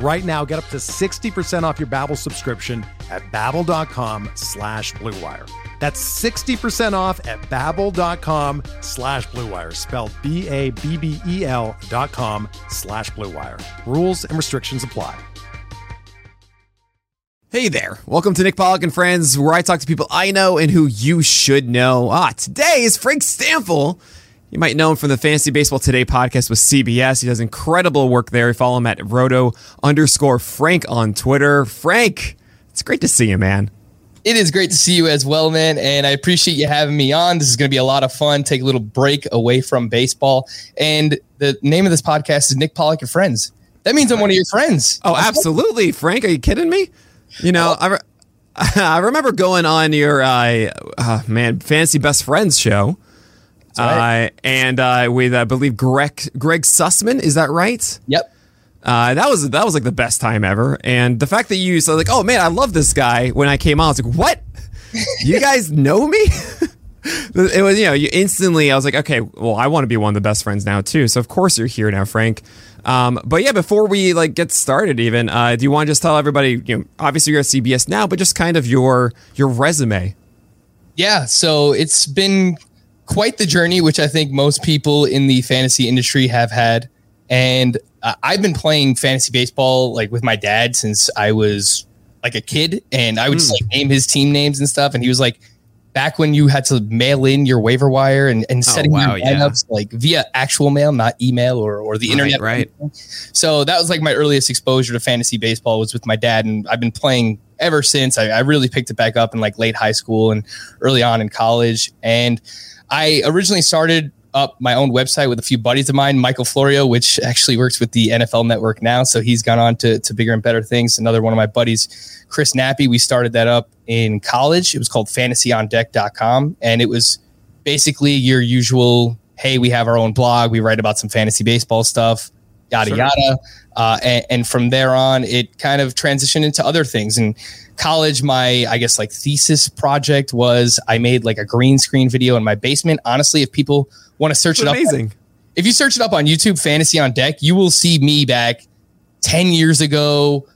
Right now, get up to 60% off your Babbel subscription at babbel.com slash bluewire. That's 60% off at babbel.com slash bluewire, spelled B-A-B-B-E-L dot com slash bluewire. Rules and restrictions apply. Hey there. Welcome to Nick Pollock and Friends, where I talk to people I know and who you should know. Ah, today is Frank Stampfl. You might know him from the Fantasy Baseball Today podcast with CBS. He does incredible work there. Follow him at roto underscore Frank on Twitter. Frank, it's great to see you, man. It is great to see you as well, man. And I appreciate you having me on. This is going to be a lot of fun. Take a little break away from baseball. And the name of this podcast is Nick Pollock and Friends. That means I'm one of your friends. Oh, absolutely. Frank, are you kidding me? You know, I, re- I remember going on your uh, uh, man fancy best friends show, right. uh, and uh, with I believe Greg Greg Sussman. Is that right? Yep. Uh, that was that was like the best time ever. And the fact that you said like, oh man, I love this guy. When I came on, I was like, what? you guys know me? it was you know you instantly. I was like, okay, well, I want to be one of the best friends now too. So of course you're here now, Frank. Um, but yeah, before we like get started, even uh, do you want to just tell everybody? You know, obviously you're at CBS now, but just kind of your your resume. Yeah. So it's been quite the journey, which I think most people in the fantasy industry have had. And uh, I've been playing fantasy baseball like with my dad since I was like a kid, and I would just like name his team names and stuff. And he was like, back when you had to mail in your waiver wire and, and setting wow, your lineups like via actual mail, not email or, or the Right, internet. right. So that was like my earliest exposure to fantasy baseball was with my dad, and I've been playing ever since. I, I really picked it back up in like late high school and early on in college. And I originally started up my own website with a few buddies of mine, Michael Florio, which actually works with the NFL Network now. So he's gone on to, to bigger and better things. Another one of my buddies, Chris Nappy, we started that up in college. It was called fantasyondeck.com. And it was basically your usual, hey, we have our own blog. We write about some fantasy baseball stuff, yada, Sure. yada. Uh, and, and from there on, it kind of transitioned into other things. And college, my, I guess, like thesis project was I made like a green screen video in my basement. Honestly, if people want to search It's it up, amazing. if you search it up on YouTube, Fantasy on Deck, you will see me back 10 years ago.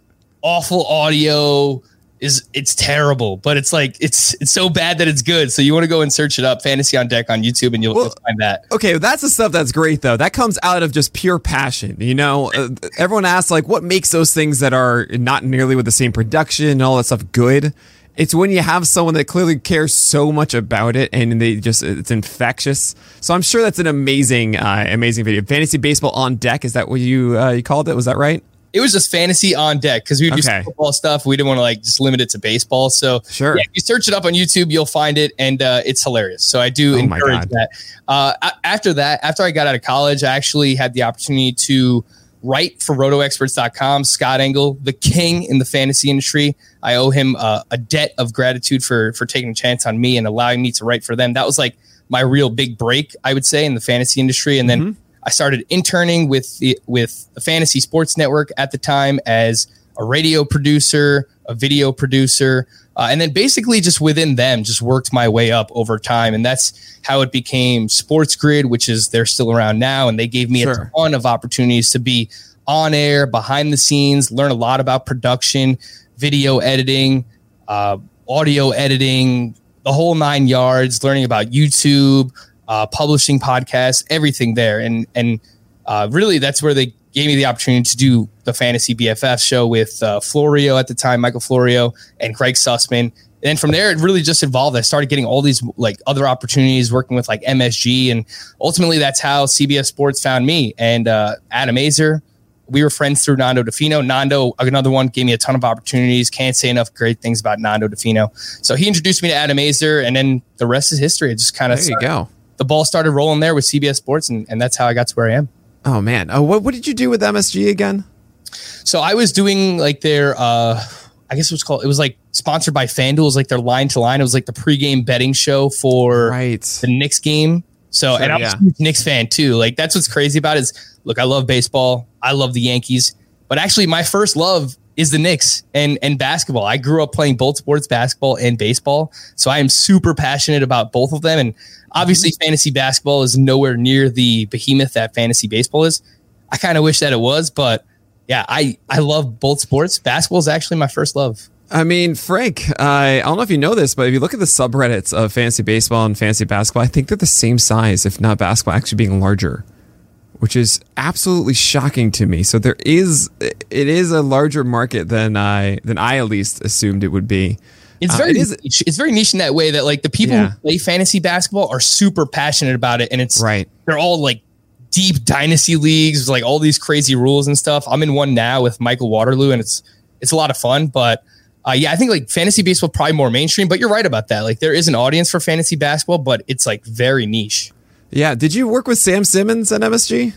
Awful audio is it's terrible, but it's like it's it's so bad that it's good. So you want to go and search it up, Fantasy on Deck on YouTube, and you'll, Well, you'll find that. Okay, that's the stuff that's great though. That comes out of just pure passion. You know, uh, everyone asks like, what makes those things that are not nearly with the same production and all that stuff good? It's when you have someone that clearly cares so much about it and they just it's infectious. So I'm sure that's an amazing, uh, amazing video. Fantasy baseball on deck. Is that what you uh, you called it? Was that right? It was just Fantasy on Deck because we would do Okay. some football stuff. We didn't want to like just limit it to baseball. So Sure. yeah, if you search it up on YouTube, you'll find it, and uh, it's hilarious. So I do Oh encourage that. Uh, after that, after I got out of college, I actually had the opportunity to write for RotoExperts.com. Scott Engel, the king in the fantasy industry, I owe him uh, a debt of gratitude for for taking a chance on me and allowing me to write for them. That was like my real big break, I would say, in the fantasy industry. And then I started interning with the with the Fantasy Sports Network at the time as a radio producer, a video producer, uh, and then basically just within them, just worked my way up over time, and that's how it became Sports Grid, which is they're still around now, and they gave me Sure. a ton of opportunities to be on air, behind the scenes, learn a lot about production, video editing, uh, audio editing, the whole nine yards, learning about YouTube, uh, publishing podcasts, everything there. And and uh, really, that's where they gave me the opportunity to do the Fantasy BFF show with uh, Florio at the time, Michael Florio, and Craig Sussman. And from there, it really just evolved. I started getting all these like other opportunities working with like MSG. And ultimately, that's how CBS Sports found me and uh, Adam Aizer. We were friends through Nando Di Fino. Nando, another one, gave me a ton of opportunities. Can't say enough great things about Nando Di Fino. So he introduced me to Adam Aizer, and then the rest is history. It just kind of There you go. The ball started rolling there with CBS Sports, and, and that's how I got to where I am. Oh man. Oh, what what did you do with MSG again? So I was doing like their, uh, I guess it was called, it was like sponsored by FanDuel. It was like their line to line. It was like the pregame betting show for Right. the Knicks game. So, Sure, and I'm yeah. a Knicks fan too. Like that's what's crazy about it is look, I love baseball. I love the Yankees, but actually my first love is the Knicks and, and basketball. I grew up playing both sports, basketball and baseball. So I am super passionate about both of them. And obviously Mm-hmm. fantasy basketball is nowhere near the behemoth that fantasy baseball is. I kind of wish that it was, but yeah, I, I love both sports. Basketball is actually my first love. I mean, Frank, I I don't know if you know this, but if you look at the subreddits of fantasy baseball and fantasy basketball, I think they're the same size, if not basketball actually being larger, which is absolutely shocking to me. So there is it is a larger market than I than I at least assumed it would be. It's Uh, very it is- niche. it's very niche in that way that like the people Yeah. who play fantasy basketball are super passionate about it, and it's Right. They're all like deep dynasty leagues, like all these crazy rules and stuff. I'm in one now with Michael Waterloo, and it's it's a lot of fun. But uh, yeah, I think like fantasy baseball probably more mainstream. But you're right about that. Like there is an audience for fantasy basketball, but it's like very niche. Yeah. Did you work with Sam Simmons at MSG?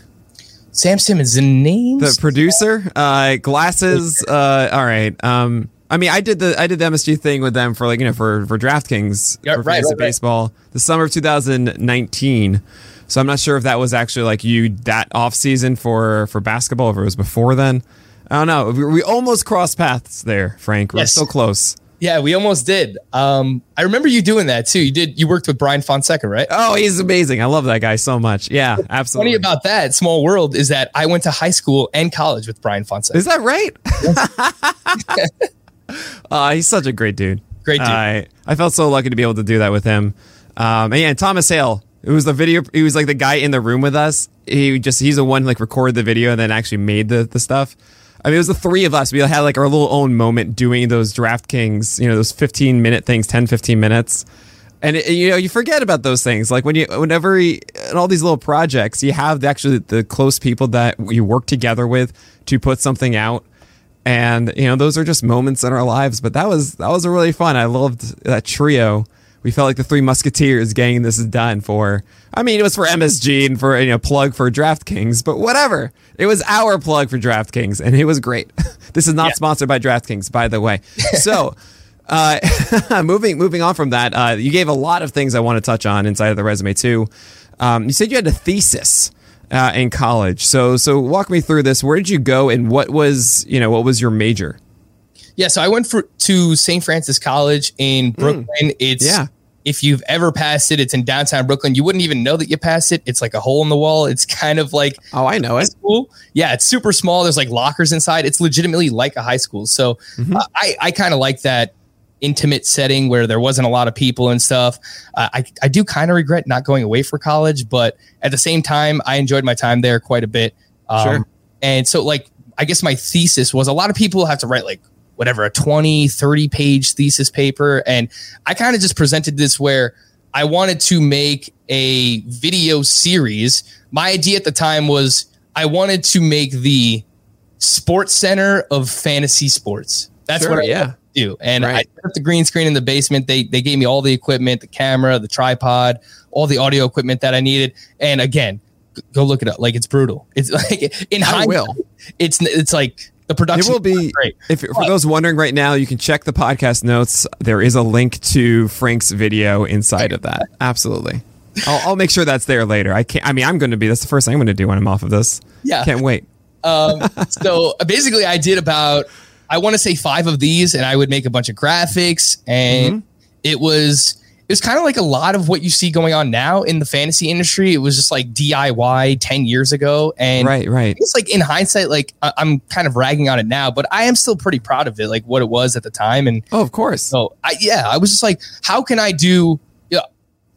Sam Simmons, the names. the producer uh glasses uh all right um i mean i did the i did the msg thing with them for like you know for for draftkings Yeah, for right, right, right. baseball the summer of 2019 so i'm not sure if that was actually like you that off season for for basketball if it was before then i don't know we, we almost crossed paths there frank we're Yes. so close yeah, we almost did. Um, I remember you doing that too. You did. You worked with Brian Fonseca, right? oh he's amazing i love that guy so much yeah absolutely funny about that small world is that I went to high school and college with Brian Fonseca. is that right uh, he's such a great dude Great dude. I I felt so lucky to be able to do that with him. Um, and yeah, and Thomas Hale, who was the video, he was like the guy in the room with us. He just he's the one who, like recorded the video and then actually made the the stuff. I mean, it was the three of us. We had like our little own moment doing those DraftKings, you know, those 15 minute things, 10, 15 minutes. And it, you know, you forget about those things. Like when you, whenever you, in all these little projects, you have the, actually the close people that you work together with to put something out and you know those are just moments in our lives but that was that was really fun i loved that trio we felt like the three musketeers gang. this is done for i mean it was for msg and for you know plug for draftkings but whatever it was our plug for draftkings and it was great this is not Yeah. sponsored by draftkings by the way so uh, moving moving on from that uh, you gave a lot of things i want to touch on inside of the resume too um, you said you had a thesis uh, in college. So so walk me through this. Where did you go, and what was you know what was your major? Yeah, so I went for to St. Francis College in Brooklyn. It's Hmm. Yeah. If you've ever passed it, it's in downtown Brooklyn. You wouldn't even know that you passed it. It's like a hole in the wall. It's kind of like Oh, I know it. school. Yeah, it's super small. There's like lockers inside. It's legitimately like a high school. So Mm-hmm. uh, I I kind of like that intimate setting where there wasn't a lot of people and stuff. Uh, I I do kind of regret not going away for college, but at the same time, I enjoyed my time there quite a bit. Um, Sure. And so like I guess my thesis was a lot of people have to write like whatever a 20 30 page thesis paper. And i kind of just presented this where i wanted to make a video series. My idea at the time was i wanted to make the sports center of fantasy sports. That's Sure, what i yeah. do. And i Right. set up the green screen in the basement. They they gave me all the equipment the camera the tripod all the audio equipment that i needed. And again go look it up. Like it's brutal. It's like in I will. it's it's like the It will be great if for those wondering right now, you can check the podcast notes. There is a link to Frank's video inside of that. Absolutely. I'll, I'll make sure that's there later. I can't. I mean, I'm going to be. That's the first thing I'm going to do when I'm off of this. Yeah. Can't wait. um, so basically i did about i want to say five of these and i would make a bunch of graphics and Mm-hmm. it was it was kind of like a lot of what you see going on now in the fantasy industry it was just like diy 10 years ago and Right. Right. it's like in hindsight like I- i'm kind of ragging on it now but i am still pretty proud of it like what it was at the time and Oh, of course. so I, yeah, I was just like, how can I do? Yeah,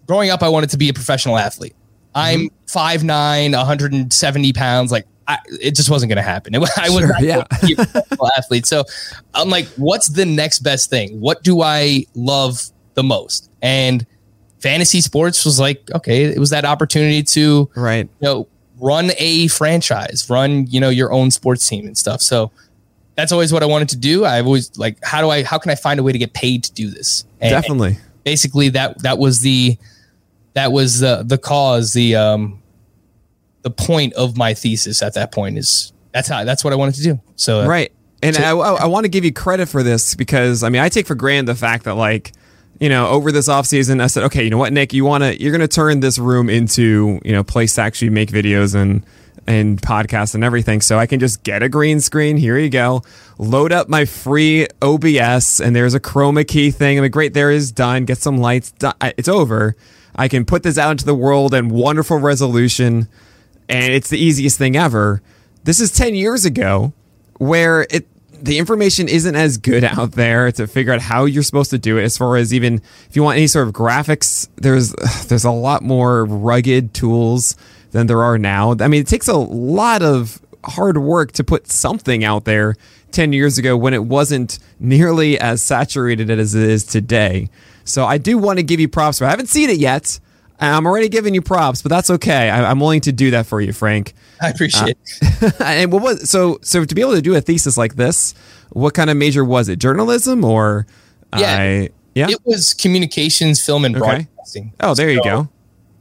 growing up, I wanted to be a professional athlete. Mm-hmm. I'm 5'9", 170 pounds. Like I, it just wasn't going to happen. It, I was Sure, not yeah. a professional athlete. So I'm like, what's the next best thing? What do I love the most? And fantasy sports was like, okay, it was that opportunity to, Right. you know, run a franchise, run, you know, your own sports team and stuff. So that's always what I wanted to do. I've always like, how do I, how can I find a way to get paid to do this? And Definitely. basically that, that was the, that was the, the cause, the, um, the point of my thesis at that point is that's how, that's what I wanted to do. So, uh, Right. And So- I, I, I want to give you credit for this because I mean I take for granted the fact that like you know over this offseason I said okay you know what Nick you want to you're going to turn this room into you know place to actually make videos and and podcasts and everything so I can just get a green screen here you go load up my free OBS and there's a chroma key thing I'm great there is done get some lights done. It's over I can put this out into the world and wonderful resolution and it's the easiest thing ever. This is 10 years ago where it the information isn't as good out there to figure out how you're supposed to do it as far as even if you want any sort of graphics there's there's a lot more rugged tools than there are now. I mean it takes a lot of hard work to put something out there 10 years ago when it wasn't nearly as saturated as it is today. So I do want to give you props. I haven't seen it yet. I'm already giving you props, but that's okay. I, I'm willing to do that for you, Frank. I appreciate it. and what was so so to be able to do a thesis like this? What kind of major was it? Journalism or Yeah. I, yeah. It was communications, film, and Okay. broadcasting. oh, there you go.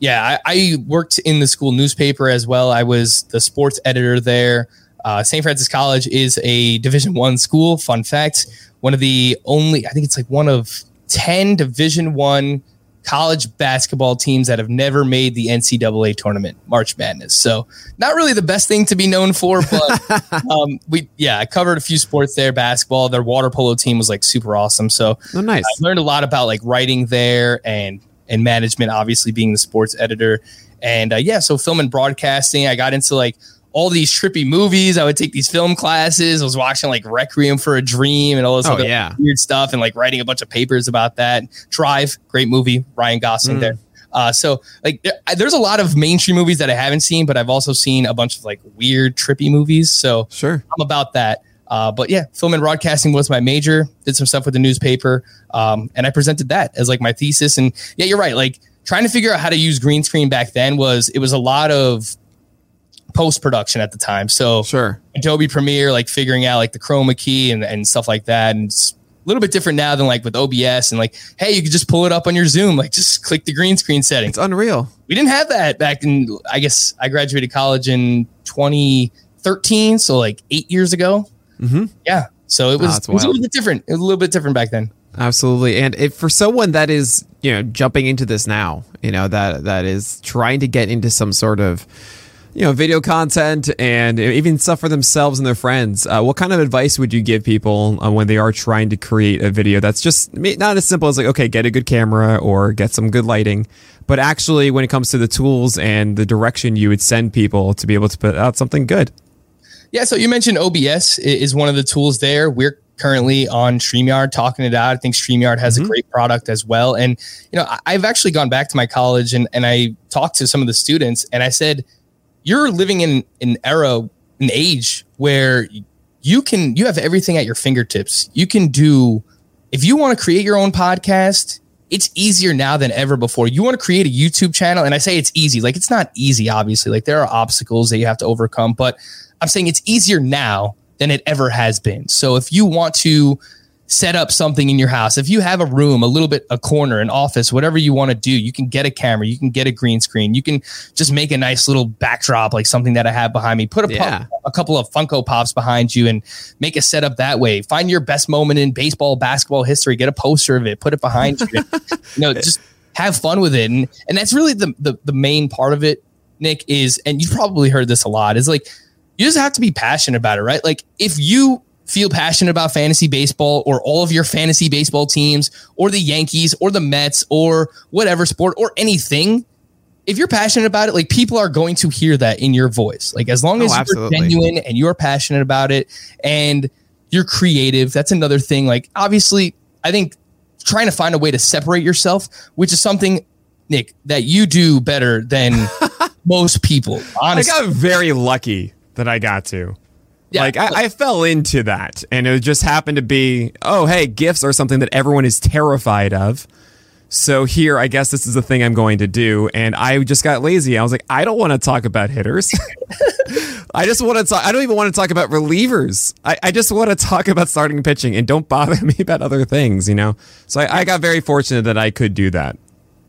Yeah, I, I worked in the school newspaper as well. I was the sports editor there. Uh, St. Francis College is a Division One school. Fun fact: one of the only, I think it's like one of ten Division One college basketball teams that have never made the NCAA tournament, March Madness. So, not really the best thing to be known for, but um, we, yeah, I covered a few sports there. Basketball, their water polo team was like super awesome. So, Oh, nice. I learned a lot about like writing there and and management, obviously being the sports editor. And uh, yeah, so film and broadcasting. I got into like all these trippy movies. I would take these film classes. I was watching like Requiem for a Dream and all this Oh, other yeah. weird stuff and like writing a bunch of papers about that. Drive, great movie, Ryan Gosling Mm. there. Uh, so like there, there's a lot of mainstream movies that I haven't seen, but I've also seen a bunch of like weird trippy movies. So Sure. I'm about that. Uh, but yeah, film and broadcasting was my major. Did some stuff with the newspaper, um, and I presented that as like my thesis. And yeah, you're right. Like trying to figure out how to use green screen back then was it was a lot of post production at the time. So Sure. Adobe Premiere, like figuring out like the chroma key and, and stuff like that. And it's a little bit different now than like with OBS and like, hey, you could just pull it up on your Zoom, like just click the green screen settings It's unreal. we didn't have that back in i guess i graduated college in 2013 so like eight years ago Mm-hmm. yeah so it was, that's it was a little bit different it was a little bit different back then Absolutely. And if for someone that is, you know, jumping into this now, you know, that that is trying to get into some sort of you know, video content and even stuff for themselves and their friends. Uh, what kind of advice would you give people uh, when they are trying to create a video that's just not as simple as like, okay, get a good camera or get some good lighting, but actually when it comes to the tools and the direction you would send people to be able to put out something good? yeah so you mentioned obs is one of the tools there we're currently on StreamYard talking it out. I think StreamYard has a great product as well. And, you know, I've actually gone back to my college and, and I talked to some of the students and I said, you're living in an era, an age where you can, you have everything at your fingertips. You can do, if you want to create your own podcast, it's easier now than ever before. You want to create a YouTube channel, and I say it's easy. Like it's not easy, obviously. Like there are obstacles that you have to overcome, but I'm saying it's easier now than it ever has been. So if you want to set up something in your house, if you have a room, a little bit, a corner, an office, whatever you want to do, you can get a camera, you can get a green screen, you can just make a nice little backdrop, like something that I have behind me. Put a, Yeah. a couple of Funko Pops behind you and make a setup that way. Find your best moment in baseball, basketball history, get a poster of it, put it behind you. you know, just have fun with it. And and that's really the, the the main part of it, Nick, is and you've probably heard this a lot, is like you just have to be passionate about it, right? Like if you feel passionate about fantasy baseball or all of your fantasy baseball teams or the Yankees or the Mets or whatever sport or anything, if you're passionate about it, like people are going to hear that in your voice. Like as long Oh, as you're absolutely. genuine and you're passionate about it and you're creative, that's another thing. Like obviously, I think trying to find a way to separate yourself, which is something, Nick, that you do better than most people. I got very lucky that I got to. Yeah, like I, I, fell into that, and it just happened to be, oh hey, GIFs are something that everyone is terrified of. So here, I guess this is the thing I'm going to do, and I just got lazy. I was like, I don't want to talk about hitters. I just want to talk. I don't even want to talk about relievers. I, I just want to talk about starting pitching, and don't bother me about other things. You know. So I, I got very fortunate that I could do that.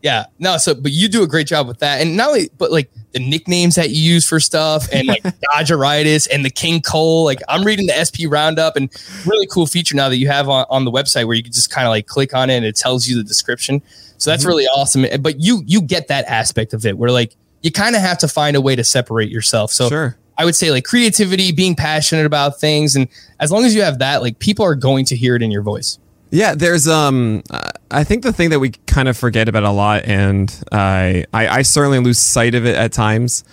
Yeah, no, so but you do a great job with that, and not only but like the nicknames that you use for stuff, and like Dodgeritis and the King Cole. Like I'm reading the SP Roundup, and really cool feature now that you have on, on the website where you can just kind of like click on it and it tells you the description. So that's mm-hmm. really awesome. But you you get that aspect of it where like you kind of have to find a way to separate yourself. So sure. I would say like creativity, being passionate about things, and as long as you have that, like people are going to hear it in your voice. Yeah, there's um I think the thing that we kind of forget about a lot and I I certainly lose sight of it at times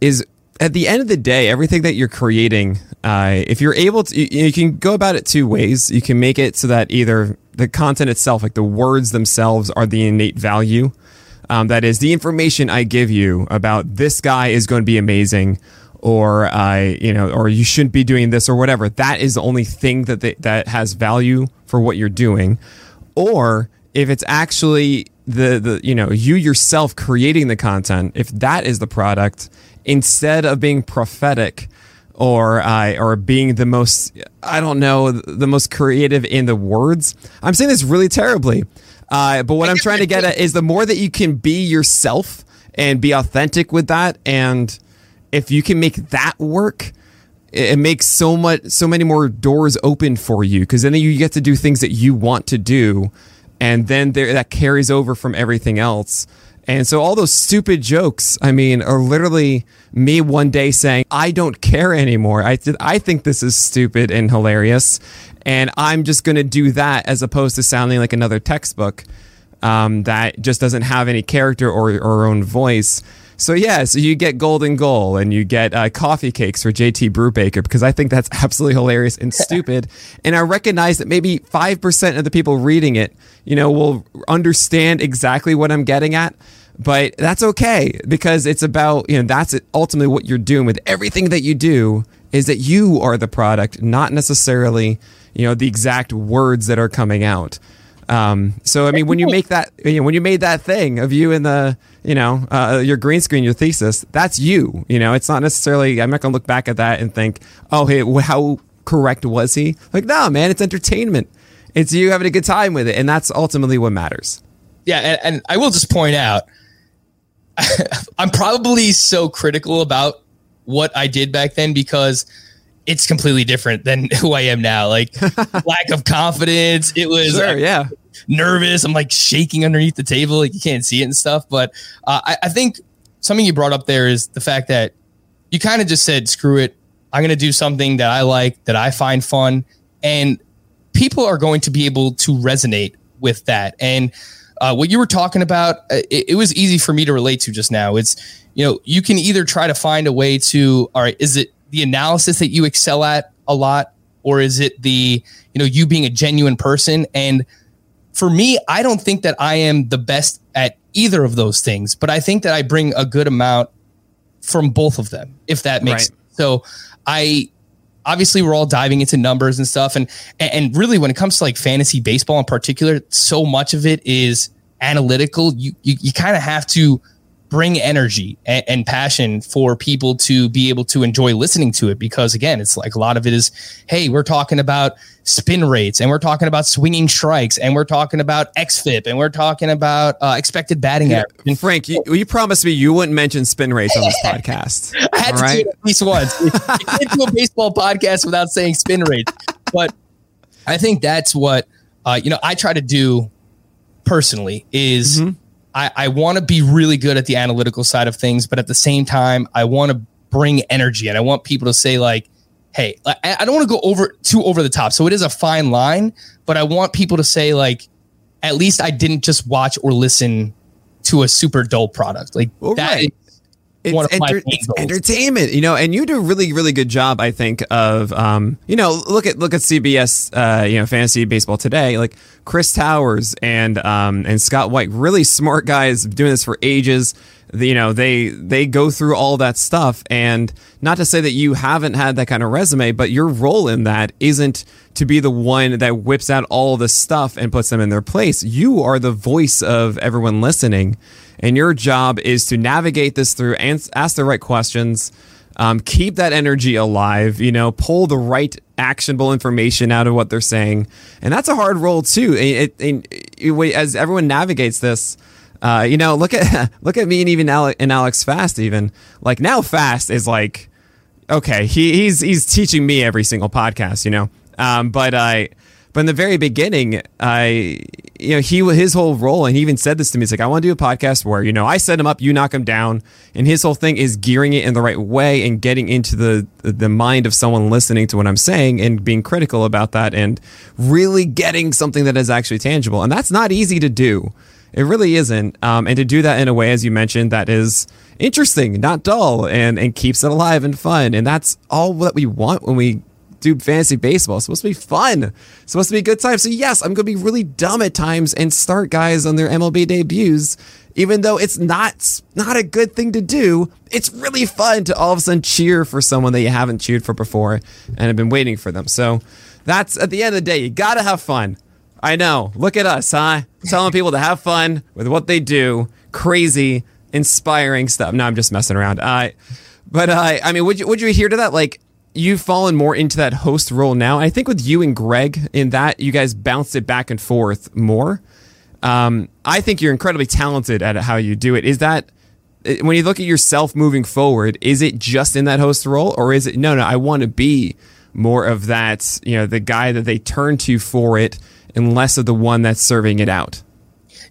is at the end of the day everything that you're creating uh, if you're able to you, you can go about it two ways. You can make it so that either the content itself like the words themselves are the innate value um, that is the information I give you about this guy is going to be amazing or I, you know, or you shouldn't be doing this or whatever. That is the only thing that they, that has value for what you're doing. Or if it's actually the the you know you yourself creating the content, if that is the product, instead of being prophetic or uh, or being the most I don't know the most creative in the words. I'm saying this really terribly, uh, but what I'm trying to get at is the more that you can be yourself and be authentic with that and if you can make that work, it makes so much so many more doors open for you because then you get to do things that you want to do and then there that carries over from everything else. And so all those stupid jokes i mean are literally me one day saying i don't care anymore. I, th- I think this is stupid and hilarious and i'm just going to do that as opposed to sounding like another textbook um, that just doesn't have any character or, or own voice so yeah, so you get golden goal and you get uh, coffee cakes for JT Brubaker because I think that's absolutely hilarious and stupid. and I recognize that maybe five percent of the people reading it, you know, will understand exactly what I'm getting at. But that's okay because it's about you know that's ultimately what you're doing with everything that you do is that you are the product, not necessarily you know the exact words that are coming out. Um, so I mean, when you make that, you know, when you made that thing of you in the, you know, uh, your green screen, your thesis, that's you. You know, it's not necessarily. I'm not going to look back at that and think, oh, hey, how correct was he? Like, no, man, it's entertainment. It's you having a good time with it, and that's ultimately what matters. Yeah, and, and I will just point out, I'm probably so critical about what I did back then because it's completely different than who I am now. Like lack of confidence. It was sure, yeah nervous. I'm like shaking underneath the table, like you can't see it and stuff. But uh, I, I think something you brought up there is the fact that you kind of just said, "Screw it, I'm going to do something that I like, that I find fun," and people are going to be able to resonate with that. And uh, what you were talking about, uh, it, it was easy for me to relate to just now. It's you know you can either try to find a way to, all right, is it the analysis that you excel at a lot, or is it the you know you being a genuine person and for me, I don't think that I am the best at either of those things, but I think that I bring a good amount from both of them, if that makes right. sense. So I obviously we're all diving into numbers and stuff and and really when it comes to like fantasy baseball in particular, so much of it is analytical. You you, you kind of have to bring energy and, and, passion for people to be able to enjoy listening to it because again it's like a lot of it is hey we're talking about spin rates and we're talking about swinging strikes and we're talking about xfip and we're talking about uh, expected batting average. And frank you, you promised me you wouldn't mention spin rates on this podcast i had to right? do it at least once. You can't do a baseball podcast without saying spin rates but i think that's what uh, you know i try to do personally is mm-hmm I, I want to be really good at the analytical side of things, but at the same time, I want to bring energy and I want people to say, like, hey, I, I don't want to go over too over the top. So it is a fine line, but I want people to say, like, at least I didn't just watch or listen to a super dull product. Like well, that right it's, enter- it's, entertainment, you know, and you do a really, really good job, I think, of, um, you know, look at look at CBS, uh, you know, fantasy baseball today, like Chris Towers and um, and Scott White, really smart guys doing this for ages. You know they they go through all that stuff. And not to say that you haven't had that kind of resume but your role in that isn't to be the one that whips out all this stuff and puts them in their place. You are the voice of everyone listening. And your job is to navigate this through and ask the right questions um, keep that energy alive you know pull the right actionable information out of what they're saying. And that's a hard role too. It, it, it, as everyone navigates this uh, you know, look at look at me and even Alex, and Alex Fast. Even like now, Fast is like, okay, he, he's he's teaching me every single podcast. You know, um, but I. But in the very beginning, I, you know, he his whole role, and he even said this to me. It's like I want to do a podcast where you know I set him up, you knock him down, and his whole thing is gearing it in the right way and getting into the the mind of someone listening to what I'm saying and being critical about that and really getting something that is actually tangible. And that's not easy to do. It really isn't. Um, and to do that in a way, as you mentioned, that is interesting, not dull, and, and keeps it alive and fun. And that's all that we want when we do fantasy baseball. It's supposed to be fun. It's supposed to be a good time. So yes, I'm going to be really dumb at times and start guys on their MLB debuts, even though it's not not a good thing to do. It's really fun to all of a sudden cheer for someone that you haven't cheered for before and have been waiting for them. So that's at the end of the day, you got to have fun. I know. Look at us, huh? Telling people to have fun with what they do. Crazy, inspiring stuff. No, I'm just messing around. Uh, but uh, I mean, would you would you adhere to that? Like, you've fallen more into that host role now. I think with you and Greg in that, you guys bounced it back and forth more. Um, I think you're incredibly talented at how you do it. Is that when you look at yourself moving forward? Is it just in that host role, or is it no, no? I want to be more of that. You know, the guy that they turn to for it and less of the one that's serving it out.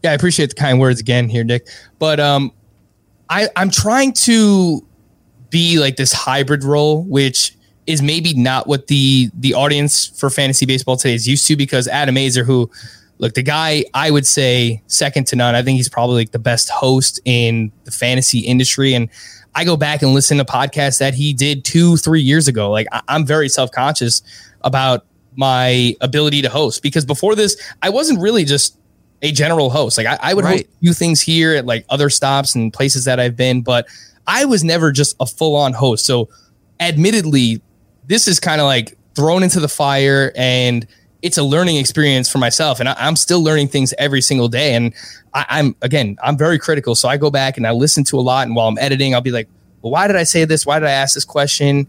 Yeah, I appreciate the kind words again here, Nick. But um, I, I'm trying to be like this hybrid role, which is maybe not what the the audience for fantasy baseball today is used to because Adam Aizer, who look, the guy I would say second to none. I think he's probably like the best host in the fantasy industry. And I go back and listen to podcasts that he did two, three years ago. Like I, am very self conscious about my ability to host because before this, I wasn't really just a general host. Like I, I would right. host a few things here at like other stops and places that I've been, but I was never just a full on host. So admittedly, this is kind of like thrown into the fire and it's a learning experience for myself. And I, am still learning things every single day. And I, am again, I'm very critical. So I go back and I listen to a lot. And while I'm editing, I'll be like, well, why did I say this? Why did I ask this question?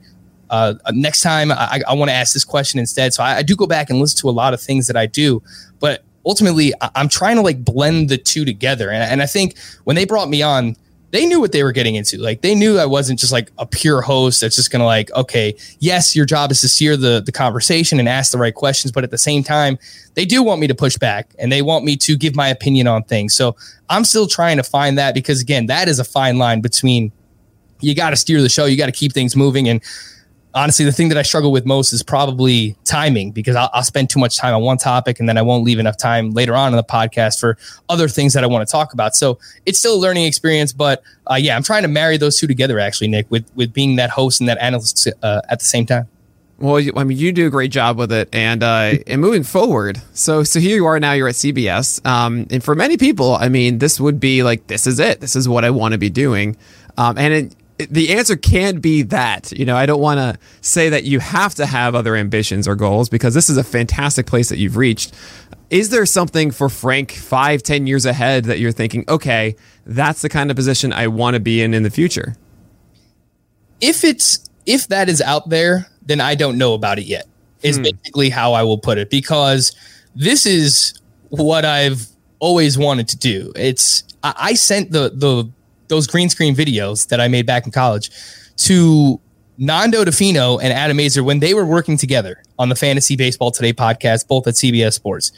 Uh, next time I, I want to ask this question instead. So I, I, do go back and listen to a lot of things that I do, but ultimately I, am trying to like blend the two together. And, and I think when they brought me on, they knew what they were getting into. Like they knew I wasn't just like a pure host that's just gonna like, okay, yes, your job is to steer the the conversation and ask the right questions, but at the same time, they do want me to push back and they want me to give my opinion on things. So I'm still trying to find that because again, that is a fine line between you got to steer the show, you got to keep things moving, and honestly, the thing that I struggle with most is probably timing because I'll, I'll, spend too much time on one topic and then I won't leave enough time later on in the podcast for other things that I want to talk about. So it's still a learning experience, but uh, yeah, I'm trying to marry those two together actually, Nick, with with being that host and that analyst uh, at the same time. Well, I mean, you do a great job with it, and uh, and moving forward. So, so here you are now. You're at CBS, um, and for many people, I mean, this would be like, this is it. This is what I want to be doing. Um, and it, the answer can't be that. You know, I don't want to say that you have to have other ambitions or goals because this is a fantastic place that you've reached. Is there something for Frank five, ten years ahead that you're thinking, okay, that's the kind of position I want to be in in the future? If it's if that is out there, then I don't know about it yet. Is hmm. basically how I will put it because this is what I've always wanted to do. It's I, I sent the the those green screen videos that I made back in college to Nando Di Fino and Adam Aizer when they were working together on the Fantasy Baseball Today podcast, both at CBS Sports.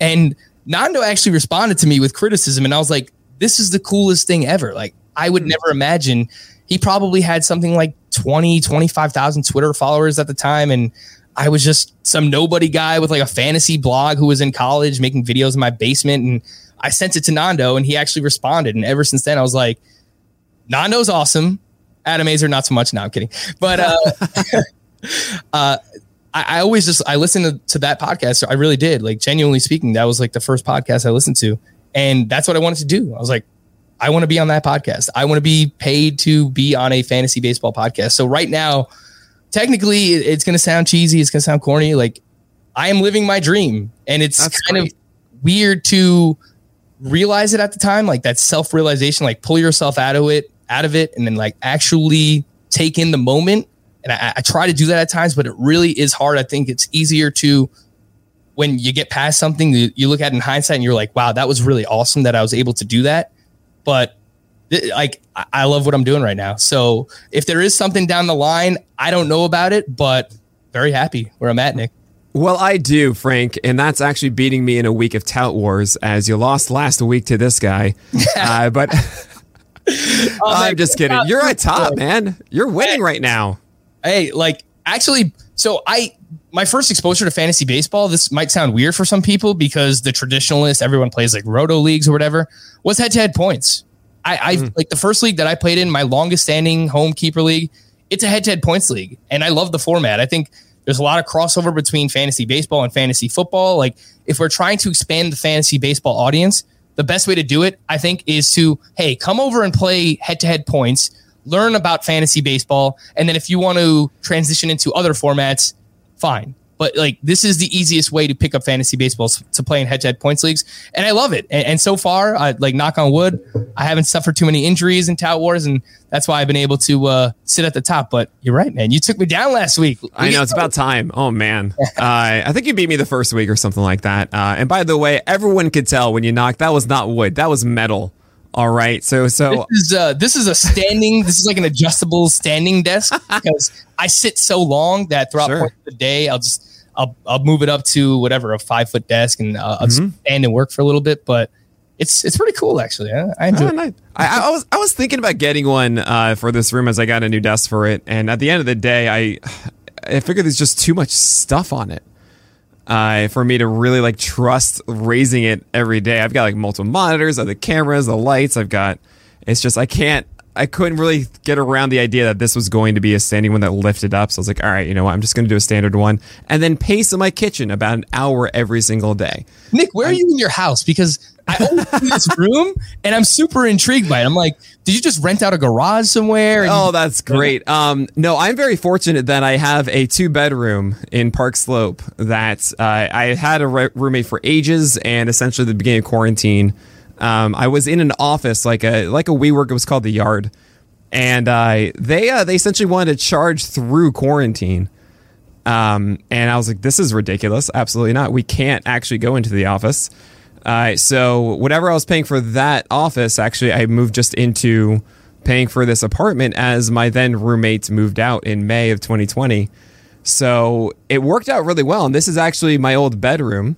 And Nando actually responded to me with criticism, and I was like, this is the coolest thing ever. Like, I would hmm. never imagine he probably had something like 20, 25,000 Twitter followers at the time. And I was just some nobody guy with like a fantasy blog who was in college making videos in my basement. And I sent it to Nando, and he actually responded. And ever since then, I was like, Nando's awesome. Adam Aizer, not so much. No, I'm kidding. But uh, uh, I, I, always just I listened to, to, that podcast. I really did. Like genuinely speaking, that was like the first podcast I listened to, and that's what I wanted to do. I was like, I want to be on that podcast. I want to be paid to be on a fantasy baseball podcast. So right now, technically, it's going to sound cheesy. It's going to sound corny. Like I am living my dream, and it's That's kind great. of weird to realize it at the time. Like that self realization, like pull yourself out of it, out of it, and then like actually take in the moment. And I, I try to do that at times, but it really is hard. I think it's easier to when you get past something, you, you look at it in hindsight and you're like, wow, that was really awesome that I was able to do that. But th- like, I- I love what I'm doing right now. So if there is something down the line, I don't know about it, but very happy where I'm at, Nick. Well, I do, Frank, and that's actually beating me in a week of tout wars as you lost last week to this guy. uh, but Oh, I'm just kidding. You're at top, man. You're winning right now. Hey, like actually, so I my first exposure to fantasy baseball, this might sound weird for some people because the traditionalist, everyone plays like roto leagues or whatever, was head to head points. I, I mm-hmm. like the first league that I played in, my longest standing home keeper league, it's a head to head points league. And I love the format. I think there's a lot of crossover between fantasy baseball and fantasy football. Like if we're trying to expand the fantasy baseball audience, the best way to do it, I think, is to, hey, come over and play head to head points, learn about fantasy baseball. And then if you want to transition into other formats, fine. But like this is the easiest way to pick up fantasy baseball to play in head-to-head points leagues, and I love it. And, and so far, I, like knock on wood, I haven't suffered too many injuries in tout wars, and that's why I've been able to uh, sit at the top. But you're right, man. You took me down last week. I know it's about time. Oh man, uh, I think you beat me the first week or something like that. Uh, and by the way, everyone could tell when you knocked that was not wood, that was metal. All right, so so This is uh, this is a standing. this is like an adjustable standing desk because I sit so long that throughout Sure. the day, I'll just I'll I'll move it up to whatever a five foot desk and uh, I'll Mm-hmm. stand and work for a little bit. But it's it's pretty cool actually. I, I enjoy. Oh, it. nice. I, I was I was thinking about getting one uh, for this room as I got a new desk for it, and at the end of the day, I I figured there's just too much stuff on it uh, for me to really like trust raising it every day. I've got like multiple monitors, other cameras, the lights. I've got. It's just I can't. I couldn't really get around the idea that this was going to be a standing one that lifted up. So I was like, all right, you know what? I'm just going to do a standard one and then pace in my kitchen about an hour every single day. Nick, where are you in your house? Because I see this room and I'm super intrigued by it. I'm like, did you just rent out a garage somewhere? And Oh, that's great. Um, no, I'm very fortunate that I have a two bedroom in Park Slope that uh, I had a re- roommate for ages, and essentially the beginning of quarantine, um, I was in an office like a like a WeWork. It was called the Yard, and uh, they uh, they essentially wanted to charge through quarantine. Um, and I was like, this is ridiculous. Absolutely not. We can't actually go into the office. Uh, so whatever I was paying for that office, actually, I moved just into paying for this apartment as my then roommate moved out in May of 2020. So it worked out really well. And this is actually my old bedroom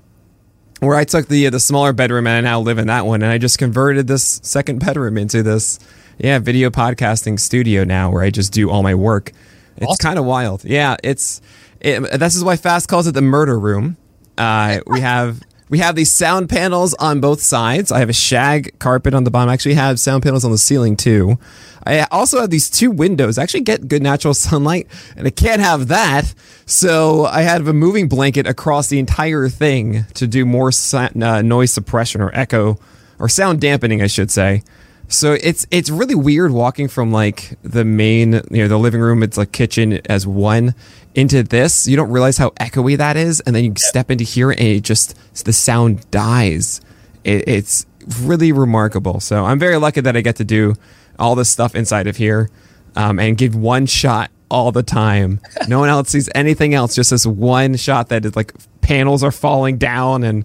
where I took the the smaller bedroom and I now live in that one. And I just converted this second bedroom into this, yeah, video podcasting studio now where I just do all my work. It's Awesome. kind of wild. Yeah, it's it, this is why Fast calls it the murder room. Uh, we have we have these sound panels on both sides. I have a shag carpet on the bottom. I actually have sound panels on the ceiling too. I also have these two windows. I actually get good natural sunlight, and I can't have that. So I have a moving blanket across the entire thing to do more uh, noise suppression or echo or sound dampening, I should say. So it's it's really weird walking from like the main, you know, the living room, it's like kitchen as one into this. You don't realize how echoey that is, and then you step into here and it just the sound dies. It, it's really remarkable. So I'm very lucky that I get to do all this stuff inside of here, um, and give one shot all the time. No one else sees anything else. Just this one shot that is like panels are falling down and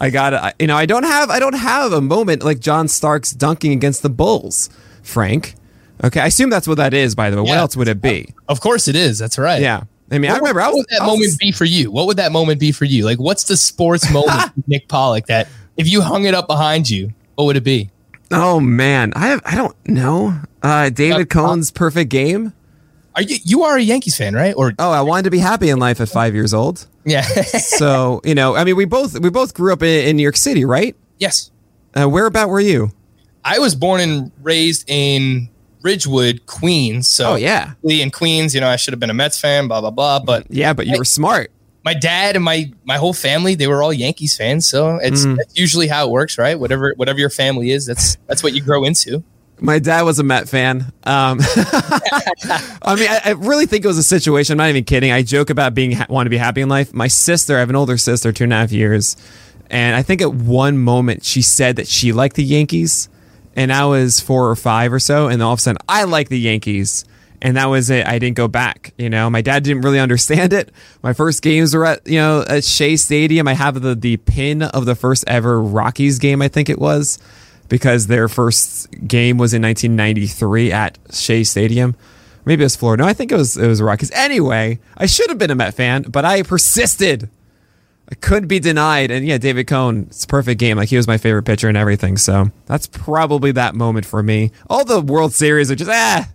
I got you know I don't have I don't have a moment like John Starks dunking against the Bulls, Frank. Okay, I assume that's what that is. By the way, what else would it be? of course it is. That's right. Yeah, I mean I What, remember I what was, would that was- moment be for you? What would that moment be for you? Like, what's the sports moment, Nick Pollock, that if you hung it up behind you, what would it be? Oh man, I have I don't know. Uh, David Uh, Cone's perfect game. Are you you are a Yankees fan, right? Or Oh, I wanted to be happy in life at five years old. yeah, So you know, I mean, we both we both grew up in, in New York City, right? yes. Uh, where about were you? I was born and raised in Ridgewood, Queens. So Oh yeah, in Queens, you know, I should have been a Mets fan, blah blah blah. But yeah, but you were smart. my dad and my my whole family they were all Yankees fans, so it's Mm. that's usually how it works, right? Whatever whatever your family is, that's that's what you grow into. My dad was a Met fan. Um, I mean, I, I really think it was a situation. I'm not even kidding. I joke about being want to be happy in life. My sister, I have an older sister, two and a half years, and I think at one moment she said that she liked the Yankees, and I was four or five or so, and all of a sudden I like the Yankees. And that was it. I didn't go back. You know, my dad didn't really understand it. My first games were at you know at Shea Stadium. I have the the pin of the first ever Rockies game. I think it was because their first game was in 1993 at Shea Stadium. Maybe it was Florida. No, I think it was it was Rockies. Anyway, I should have been a Met fan, but I persisted. I couldn't be denied. And yeah, David Cone, it's a perfect game. Like he was my favorite pitcher and everything. So that's probably that moment for me. All the World Series are just ah,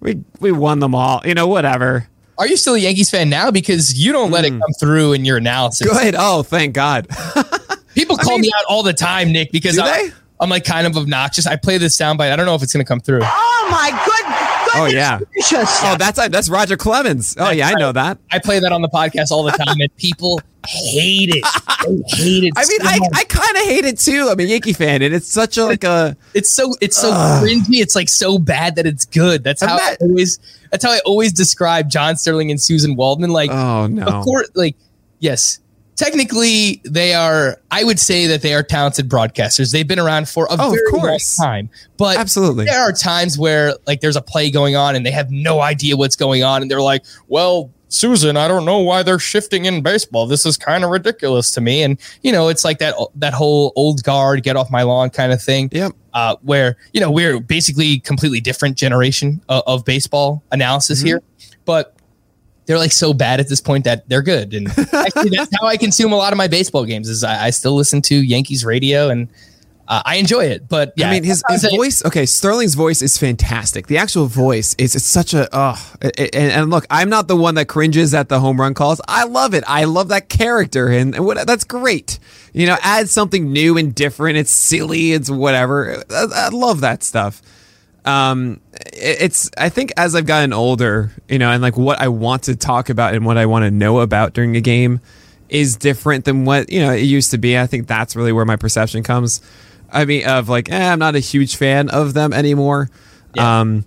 we we won them all. You know, whatever. Are you still a Yankees fan now? Because you don't let it come through in your analysis. Good. Oh, thank God. People call mean- me out all the time, Nick, because I, they? I'm like kind of obnoxious. I play this soundbite. I don't know if it's going to come through. Oh my good Oh, yeah. gracious. oh, that's uh, that's Roger Clemens. Oh yeah, I know that. I play that on the podcast all the time, and people hate it. They hate it. I mean, so I, much. I kind of hate it too. I'm a Yankee fan, and it's such a like a it's so it's so cringy. It's like so bad that it's good. That's how I Ima- always that's how I always describe John Sterling and Suzyn Waldman. Like, oh no. of course, like yes, technically they are. I would say that they are talented broadcasters. They've been around for a Oh, very long time, but Absolutely. there are times where like there's a play going on and they have no idea what's going on, and they're like, well. Suzyn, I don't know why they're shifting in baseball. This is kind of ridiculous to me. And you know, it's like that that whole old guard, get off my lawn kind of thing Yep. uh, where you know we're basically completely different generation of, of baseball analysis here, but they're like so bad at this point that they're good. And actually, that's how I consume a lot of my baseball games. Is I, I still listen to Yankees radio and uh, I enjoy it. But yeah, I mean, his, his voice. Okay, Sterling's voice is fantastic. The actual voice is it's such a oh. And, and look, I'm not the one that cringes at the home run calls. I love it. I love that character, and, and what that's great. You know, add something new and different. It's silly. It's whatever. I, I love that stuff. Um, it's I think as I've gotten older, you know, and like what I want to talk about and what I want to know about during a game is different than what you know it used to be. I think that's really where my perception comes. I mean, of like, eh, I'm not a huge fan of them anymore. Um,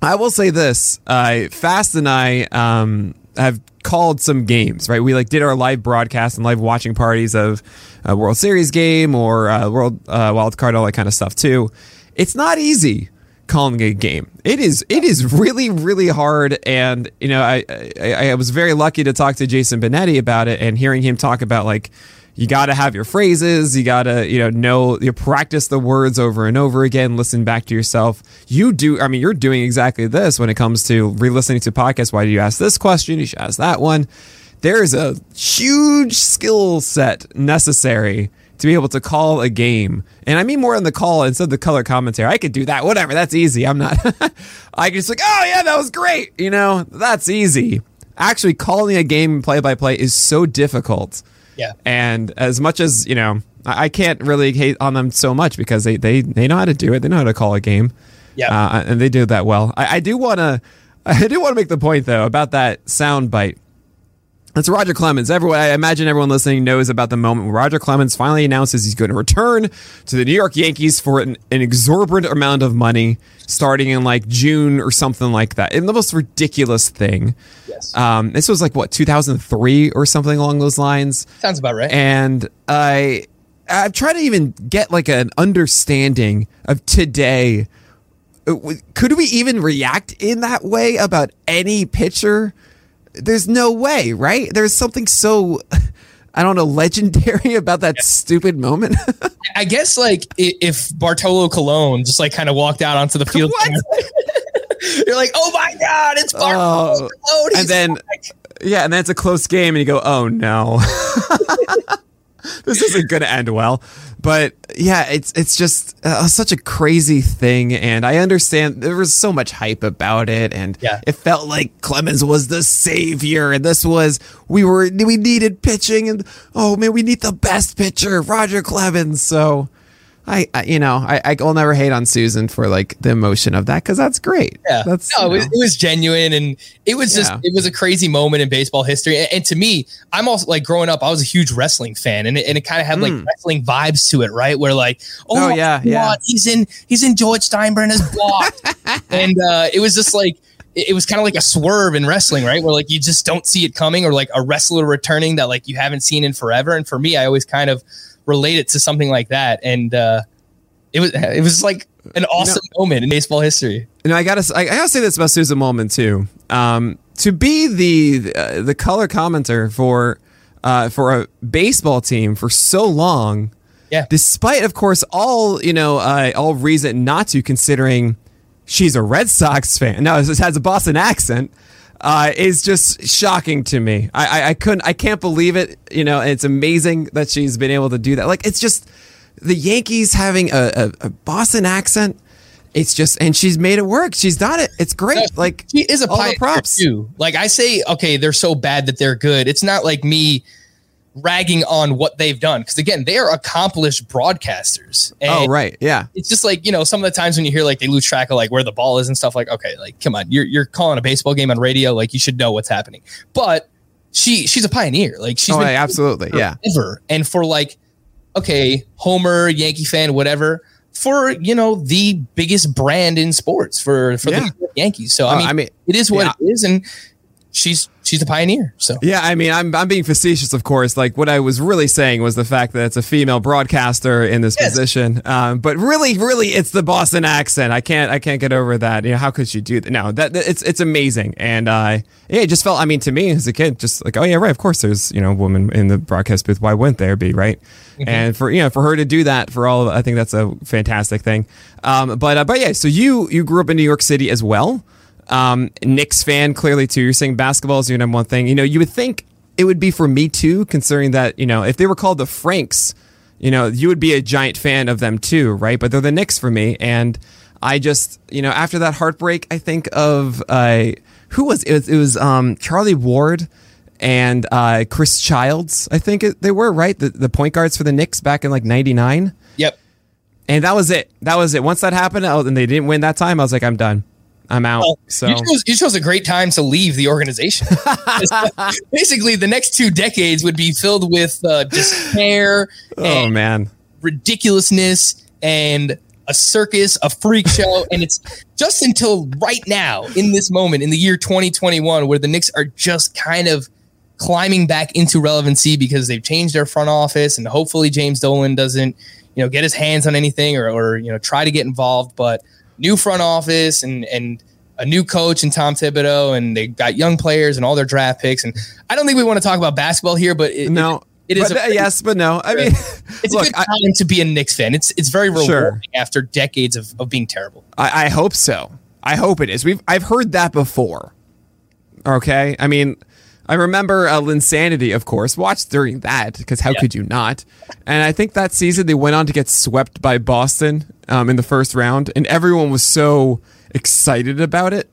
I will say this: uh, Fast and I um, have called some games. Right, we like did our live broadcast and live watching parties of a World Series game or uh, World uh, Wild Card, all that kind of stuff too. It's not easy calling a game. It is. It is really, really hard. And you know, I, I I was very lucky to talk to Jason Benetti about it and hearing him talk about like you got to have your phrases you got to you know know you practice the words over and over again listen back to yourself you do i mean you're doing exactly this when it comes to re-listening to podcasts why do you ask this question you should ask that one there's a huge skill set necessary to be able to call a game and i mean more on the call instead of the color commentary i could do that whatever that's easy i'm not i can just like oh yeah that was great you know that's easy actually calling a game play by play is so difficult yeah. and as much as you know, I, I can't really hate on them so much because they they they know how to do it. They know how to call a game. Yeah. uh, and they do that well. I, I do want to, I do want to make the point though about that sound bite. It's Roger Clemens. Everyone, I imagine everyone listening knows about the moment when Roger Clemens finally announces he's going to return to the New York Yankees for an, an exorbitant amount of money, starting in like June or something like that. And the most ridiculous thing. Yes. Um, this was like what 2003 or something along those lines Sounds about right. and I I'm trying to even get like an understanding of today. Uh, Could we even react in that way about any pitcher? There's no way, right? There's something so I don't know legendary about that stupid moment. I guess like if Bartolo Colon just like kind of walked out onto the field, you're like, oh my god, it's Bartolo Oh, Colon. and then back." yeah, and then it's a close game, and you go, "Oh no, this isn't going to end well." But yeah, it's it's just uh, such a crazy thing, and I understand there was so much hype about it, and Yeah. it felt like Clemens was the savior, and this was we were we needed pitching, and oh man, we need the best pitcher, Roger Clemens. So I, I you know I I will never hate on Suzyn for like the emotion of that because that's great. Yeah, that's no, you it was, know. it was genuine, and it was just it was a crazy moment in baseball history. And, and to me, I'm also like growing up, I was a huge wrestling fan, and it, and it kind of had like Mm. wrestling vibes to it, right? Where like, oh, Oh, yeah, God, yeah. he's in he's in George Steinbrenner's block, and uh, it was just like. It was kind of like a swerve in wrestling, right? Where like you just don't see it coming, or like a wrestler returning that like you haven't seen in forever. And for me, I always kind of relate it to something like that. And uh, it was it was like an awesome moment in baseball history. You know, I gotta, I gotta say this about Suzyn Waldman too. Um, to be the uh, the color commenter for uh, for a baseball team for so long, Yeah. despite of course all you know uh, all reason not to, considering she's a Red Sox fan. No, it has a Boston accent. Uh, is just shocking to me. I, I I couldn't I can't believe it. You know, and it's amazing that she's been able to do that. Like it's just the Yankees having a, a, a Boston accent. It's just and she's made it work. She's done it. It's great. Like She is a all the props. too. Like I say, okay, they're so bad that they're good. It's not like me ragging on what they've done because again, they are accomplished broadcasters. Oh, and Oh right, yeah. It's just like you know, some of the times when you hear like they lose track of like where the ball is and stuff. Like, okay, like come on, you're you're calling a baseball game on radio. Like you should know what's happening. But she she's a pioneer. Like she's Oh, been absolutely, yeah. ever. And for like, okay, Homer, Yankee fan, whatever, for you know the biggest brand in sports for for Yeah. the Yankees. So I uh, mean, I mean, it is what yeah. it is, and she's she's a pioneer. So Yeah, I mean, I'm I'm being facetious, of course. Like what I was really saying was the fact that it's a female broadcaster in this Yes. position. Um, but really, really, it's the Boston accent. I can't I can't get over that. You know, how could she do that? No, that that- it's it's amazing. And uh, yeah, it just felt. I mean, to me as a kid, just like, oh yeah, right. Of course, there's you know, a woman in the broadcast booth. Why wouldn't there be, right? And for you know, for her to do that for all, of, I think that's a fantastic thing. Um, but uh, but yeah, so you you grew up in New York City as well um, Knicks fan, clearly too. You're saying basketball is your number one thing. You know, you would think it would be for me too, considering that you know if they were called the Franks, you know, you would be a giant fan of them too, right? But they're the Knicks for me, and I just you know after that heartbreak, I think of uh, who was it? Was, it was um, Charlie Ward. And uh, Chris Childs, I think it, they were right, the, the point guards for the Knicks back in like '99, yep, and that was it. That was it. Once that happened, and they didn't win that time, I was like, I'm done. I'm out. Well, so you chose you chose a great time to leave the organization. Basically, the next two decades would be filled with uh, despair Oh and man. ridiculousness and a circus, a freak show. and it's just until right now, in this moment, in the year 2021, where the Knicks are just kind of climbing back into relevancy because they've changed their front office and hopefully James Dolan doesn't, you know, get his hands on anything or, or you know, try to get involved. But new front office and and a new coach and Tom Thibodeau and they got young players and all their draft picks. And I don't think we want to talk about basketball here, but it, No. it is but, a- uh, yes, but no. I mean, it's look, a good I, time to be a Knicks fan. It's it's very rewarding Sure. after decades of, of being terrible. I, I hope so. I hope it is. We've I've heard that before. Okay, I mean, I remember uh, Linsanity, of course, watched during that because how Yeah. could you not? And I think that season they went on to get swept by Boston um, in the first round, and everyone was so excited about it.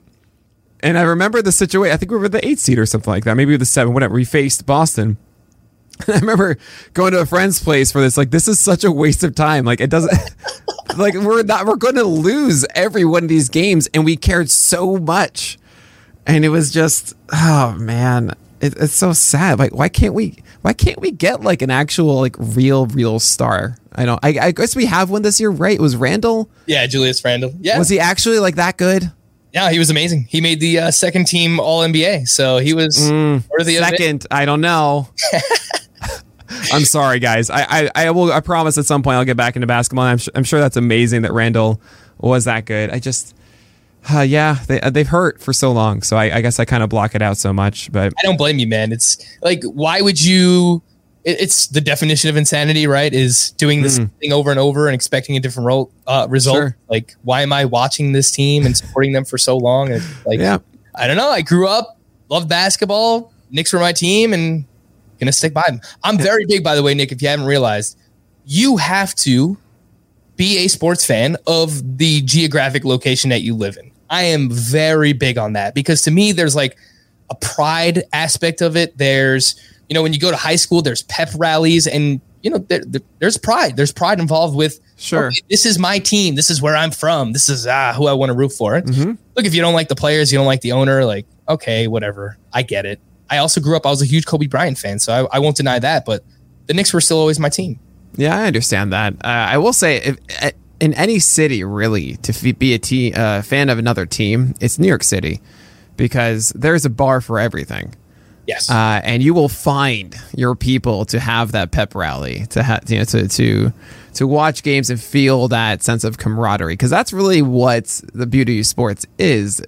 And I remember the situation. I think we were the eight seed or something like that. Maybe the seven, whatever. We faced Boston. I remember going to a friend's place for this. Like, this is such a waste of time. Like, it doesn't. like, we're not. We're going to lose every one of these games, and we cared so much. And it was just, oh man, it, it's so sad. Like, why can't we? Why can't we get like an actual, like, real, real star? I don't. I, I guess we have one this year, right? It was Randle. Yeah, Julius Randle. Yeah, Was he actually like that good? yeah, he was amazing. He made the uh, second team All NBA, so he was worthy of it. Mm, Second, I don't know. I'm sorry, guys. I, I, I will. I promise at some point I'll get back into basketball. I'm, su- I'm sure that's amazing that Randle was that good. I just, uh, yeah, they they've hurt for so long. So I, I guess I kind of block it out so much. But I don't blame you, man. It's like, why would you? it- It's the definition of insanity, right? Is doing this thing over and over and expecting a different role, uh, result. Sure. Like, why am I watching this team and supporting them for so long? And like, yeah, I don't know. I grew up, loved basketball. Knicks were my team, and gonna stick by them. I'm very big, by the way, Nick. If you haven't realized, you have to be a sports fan of the geographic location that you live in. I am very big on that because to me, there's like a pride aspect of it. There's, you know, when you go to high school, there's pep rallies, and you know, there, there- there's pride. There's pride involved with. Sure. okay, this is my team. This is where I'm from. This is ah who I want to root for. Mhm. Look, if you don't like the players, you don't like the owner. Like, okay, whatever. I get it. I also grew up. I was a huge Kobe Bryant fan, so I, I won't deny that. But the Knicks were still always my team. Yeah, I understand that. Uh, I will say, if, uh, in any city, really, to be a te- uh, fan of another team, it's New York City because there's a bar for everything. Yes. uh, and you will find your people to have that pep rally to ha- you know to to to watch games and feel that sense of camaraderie because that's really what the beauty of sports is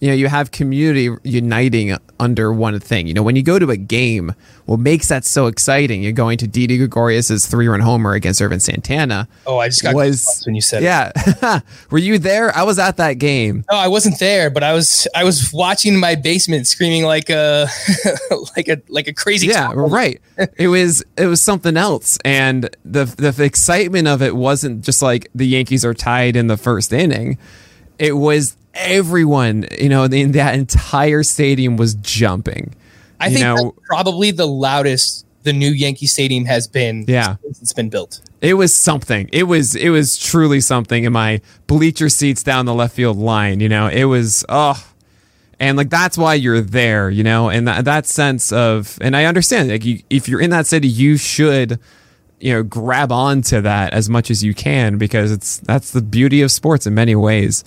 you know you have community uniting under one thing. You know when you go to a game what makes that so exciting you're going to Didi Gregorius's three-run homer against Ervin Santana oh, I just got was when you said it. yeah. Were you there? I was at that game. No, I wasn't there, but I was I was watching in my basement screaming like a like a like a crazy yeah child. right. It was it was something else. And the the excitement of it wasn't just like the yankees are tied in the first inning. It was everyone you know in that entire stadium was jumping I think know- probably the loudest the new Yankee Stadium has been Yeah. since it's been built. it was something. It was it was truly something in my bleacher seats down the left field line you know? It was oh and like that's why you're there you know? And that, that sense of and i understand like you, if you're in that city you should you know grab onto that as much as you can because it's that's the beauty of sports in many ways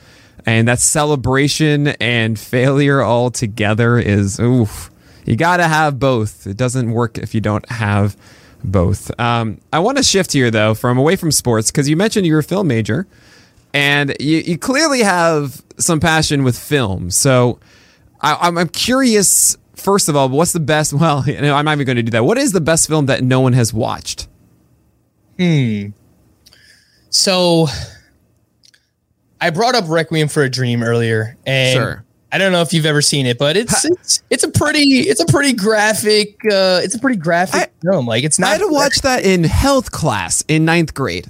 and that celebration and failure all together is oof. You gotta have both. It doesn't work if you don't have both. Um, i want to shift here though from away from sports because you mentioned you're a film major and you, you clearly have some passion with film. So I, I'm, I'm curious first of all what's the best well you know, i'm not even going to do that. What is the best film that no one has watched? Hmm. So I brought up Requiem for a Dream earlier, and Sure. I don't know if you've ever seen it, but it's it's, it's a pretty it's a pretty graphic uh, it's a pretty graphic I- film. Like it's not. I had to watch that in health class in ninth grade.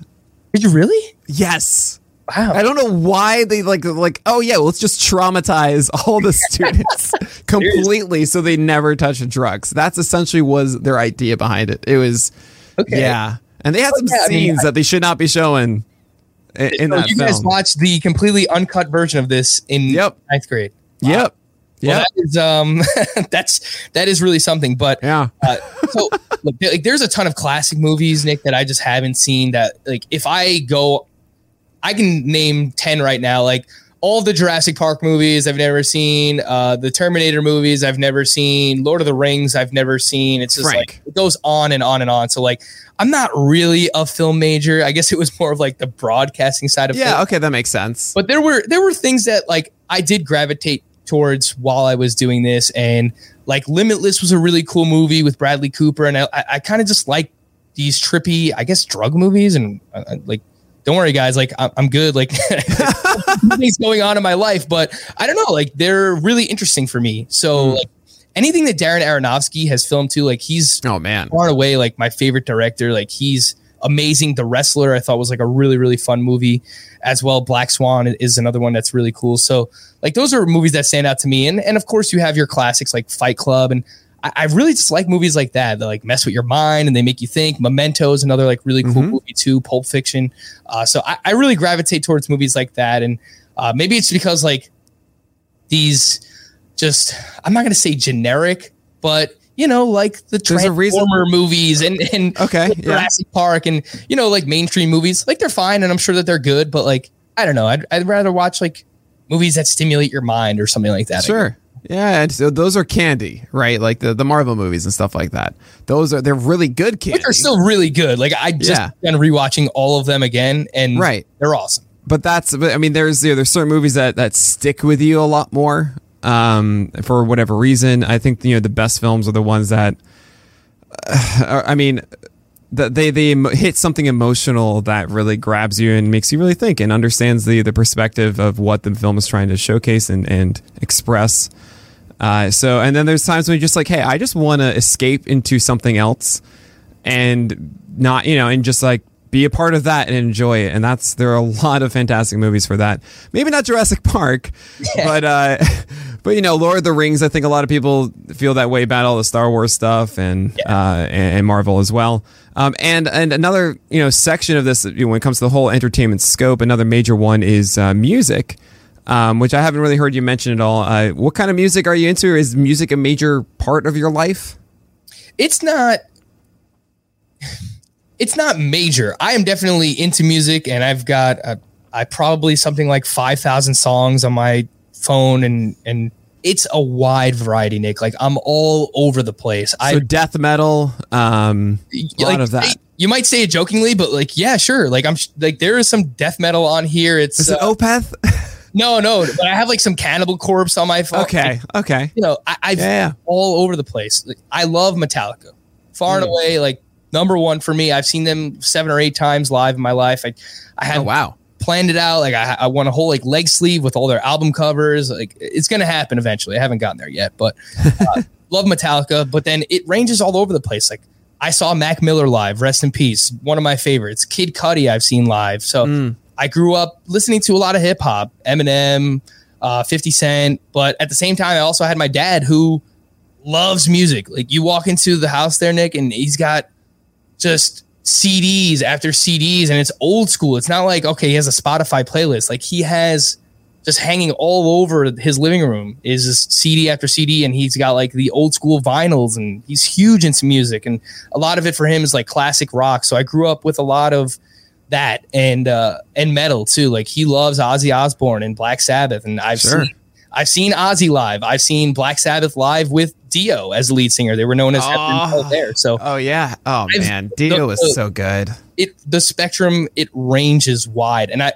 Did you really? Yes. Wow. I don't know why they like like oh yeah, well, let's just traumatize all the students completely so they never touch drugs. That's essentially was their idea behind it. It was Okay. yeah, and they had some yeah, I mean, scenes that they should not be showing in, in So that you film. guys watched the completely uncut version of this in Yep. ninth grade. Yep. Well, Yep. that is um that's that is really something. But yeah. uh, so look, like there's a ton of classic movies, Nick, that I just haven't seen. That like if I go, I can name ten right now. Like all the Jurassic Park movies I've never seen, uh, the Terminator movies I've never seen, Lord of the Rings I've never seen. It's just Frank. like it goes on and on and on. So like I'm not really a film major. I guess it was more of like the broadcasting side of things. Yeah, film. okay, that makes sense. But there were there were things that like I did gravitate towards while I was doing this, and like Limitless was a really cool movie with Bradley Cooper, and I, I, I kind of just like these trippy, I guess, drug movies, and uh, uh, like. Don't worry, guys. Like I'm good. Like things going on in my life, but I don't know. Like they're really interesting for me. So Hmm. like anything that Darren Aronofsky has filmed too, like he's oh man. far away like my favorite director. Like he's amazing. The Wrestler I thought was like a really really fun movie as well. Black Swan is another one that's really cool. So like those are movies that stand out to me. And and of course you have your classics like Fight Club and. I I really just like movies like that that like mess with your mind and they make you think. Memento is another like really cool Mhm. movie too. Pulp Fiction. Uh, so I, I really gravitate towards movies like that, and uh, maybe it's because like these just I'm not gonna say generic, but you know, like the There's a reason- Transformer movies and and Okay, yeah. Jurassic Park and you know like mainstream movies, like they're fine, and I'm sure that they're good, but like I don't know, I'd, I'd rather watch like movies that stimulate your mind or something like that. Sure. Yeah, and so those are candy, right? Like the, the Marvel movies and stuff like that. Those are they're really good candy. Which are still really good. Like I just Yeah. been rewatching all of them again, and Right. they're awesome. but that's but, I mean there's you know, there's certain movies that that stick with you a lot more um for whatever reason. I think you know the best films are the ones that uh, are- I mean that they they hit something emotional that really grabs you and makes you really think and understands the the perspective of what the film is trying to showcase and and express. Uh, so and then there's times when you're just like, hey, I just want to escape into something else and not you know and just like be a part of that and enjoy it. And that's there are a lot of fantastic movies for that. Maybe not Jurassic Park, but uh, but you know, Lord of the Rings. I think a lot of people feel that way about all the Star Wars stuff and uh, and, and Marvel as well. Um, and and another you know section of this you know, when it comes to the whole entertainment scope, another major one is uh, music. Um, which I haven't really heard you mention at all. Uh, what kind of music are you into? Is music a major part of your life? It's not. It's not major. I am definitely into music, and I've got a, I probably something like five thousand songs on my phone, and and it's a wide variety, Nick. Like I'm all over the place. So I death metal, um, a lot like, of that. You might say it jokingly, but like, yeah, sure. Like I'm sh- like there is some death metal on here. It's Is it uh, Opeth? no, no, but I have like some Cannibal Corpse on my phone. okay, okay. you know, I, I've Yeah, all over the place. Like, I love Metallica, far and away, like number one for me. I've seen them seven or eight times live in my life. I, I had Oh wow. planned it out. Like I, I want a whole like leg sleeve with all their album covers. Like it's gonna happen eventually. I haven't gotten there yet, but uh, love Metallica. But then it ranges all over the place. Like I saw Mac Miller live. Rest in peace. One of my favorites. Kid Cudi. I've seen live. So I grew up listening to a lot of hip hop, Eminem, uh, 50 Cent. But at the same time, I also had my dad who loves music. Like you walk into the house there, Nick, and he's got just CDs after CDs, and it's old school. It's not like okay, he has a Spotify playlist. Like he has just hanging all over his living room is just CD after CD, and he's got like the old school vinyls, and he's huge into music, and a lot of it for him is like classic rock. So I grew up with a lot of that and uh and metal too. Like he loves Ozzy Osbourne and Black Sabbath, and I've Sure. seen I've seen Ozzy live. I've seen Black Sabbath live with Dio as the lead singer. They were known as Heaven and Hell Oh. Ah. there. So Oh yeah. Oh I've- man, Dio the- is so good. it the spectrum it ranges wide and i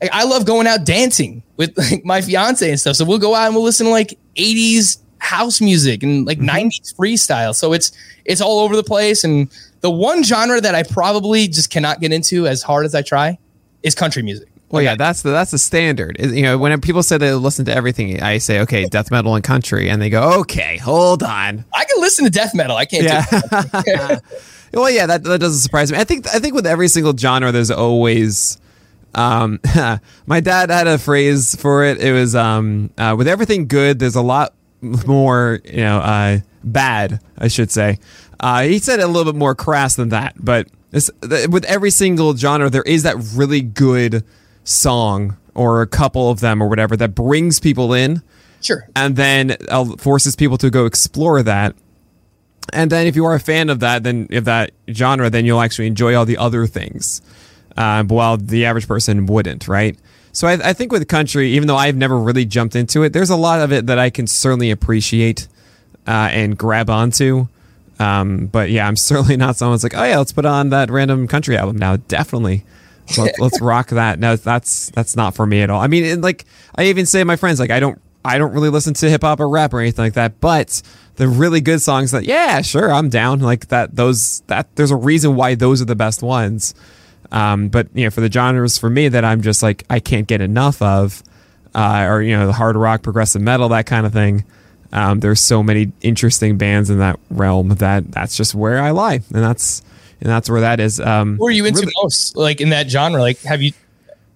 I- i love going out dancing with like my fiance and stuff so we'll go out and we'll listen to like 80s house music and like mm-hmm. 90s freestyle so it's it's all over the place and the one genre that i probably just cannot get into as hard as i try is country music Well, yeah, that's the that's the standard. You know, when people say they listen to everything, I say, okay, death metal and country, and they go, okay, hold on. i can listen to death metal i can't Yeah. well, yeah, that that doesn't surprise me. I think I think with every single genre, there's always. Um, my dad had a phrase for it. It was um, uh, with everything good, there's a lot more, you know, uh, bad. I should say. Uh, he said it a little bit more crass than that, but it's, with every single genre, there is that really good song or a couple of them or whatever that brings people in sure and then uh, forces people to go explore that. And then, if you are a fan of that, then of that genre, then you'll actually enjoy all the other things, uh, while the average person wouldn't, right? So I, I think with country, even though I've never really jumped into it, there's a lot of it that I can certainly appreciate uh, and grab onto. Um, but yeah, I'm certainly not someone that's like, oh yeah, let's put on that random country album now. Definitely, let's, let's rock that. No, that's that's not for me at all. I mean, like I even say to my friends, like I don't I don't really listen to hip hop or rap or anything like that, but the really good songs that yeah, sure, I'm down. Like that, those that there's a reason why those are the best ones. Um, but you know, for the genres for me that I'm just like I can't get enough of, uh, or you know, the hard rock, progressive metal, that kind of thing. Um, there's so many interesting bands in that realm that that's just where I lie, and that's and that's where that is. Um, who are you into really- most like in that genre like have you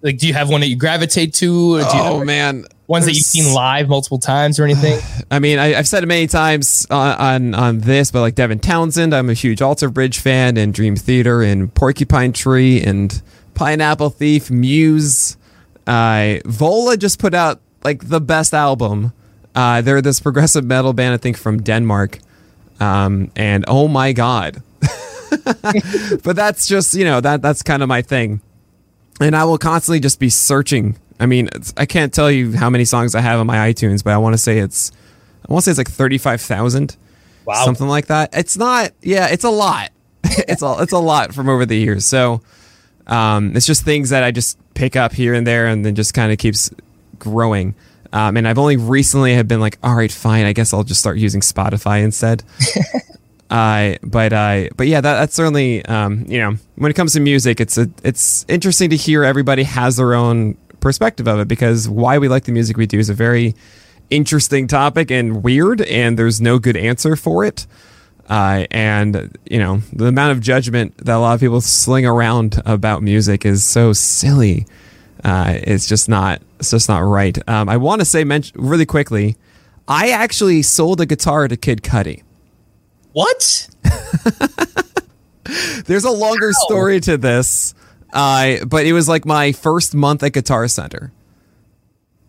like do you have one that you gravitate to or do you oh have man, ones that you've seen live multiple times or anything I mean, I, I've said it many times on, on on this, but like Devin Townsend, I'm a huge Alter Bridge fan, and Dream Theater, and Porcupine Tree, and Pineapple Thief, Muse. Uh, Vola just put out like the best album. Uh, they're this progressive metal band, I think, from Denmark. Um, and oh my god, but that's just you know that that's kind of my thing and I will constantly just be searching. I mean, it's, I can't tell you how many songs I have on my iTunes, but I want to say it's, I want to say it's like thirty-five thousand, Wow. something like that. It's not, yeah, it's a lot. it's a, it's a lot from over the years. So, um, it's just things that I just pick up here and there, and then just kind of keeps growing. Um, and I've only recently have been like, all right, fine, I guess I'll just start using Spotify instead. Uh, but uh, but yeah, that, that's certainly um, you know when it comes to music, it's a, it's interesting to hear everybody has their own perspective of it because why we like the music we do is a very interesting topic and weird, and there's no good answer for it. Uh, and you know the amount of judgment that a lot of people sling around about music is so silly. Uh, it's just not. It's just not right. Um, I want to say, mention really quickly. I actually sold a guitar to Kid Cudi. What? There's a longer Wow. story to this, uh, but it was like my first month at Guitar Center,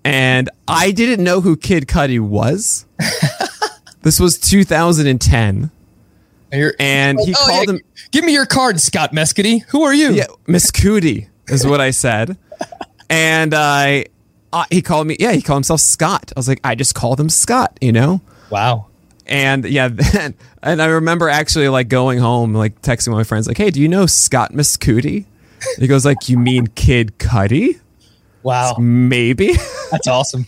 and I didn't know who Kid Cudi was. this was 2010, You're- and he Oh, called yeah, him. Give me your card, Scott Mescudi. Who are you? Yeah, Miss Cootie is what I said, and I. Uh, he called me. Yeah, he called himself Scott. I was like, I just called him Scott. You know. Wow. And yeah, then and I remember actually like going home, like texting my friends, like, "Hey, do you know Scott Miscudi?" He goes like, "You mean Kid Cudi?" Wow. Maybe, That's awesome.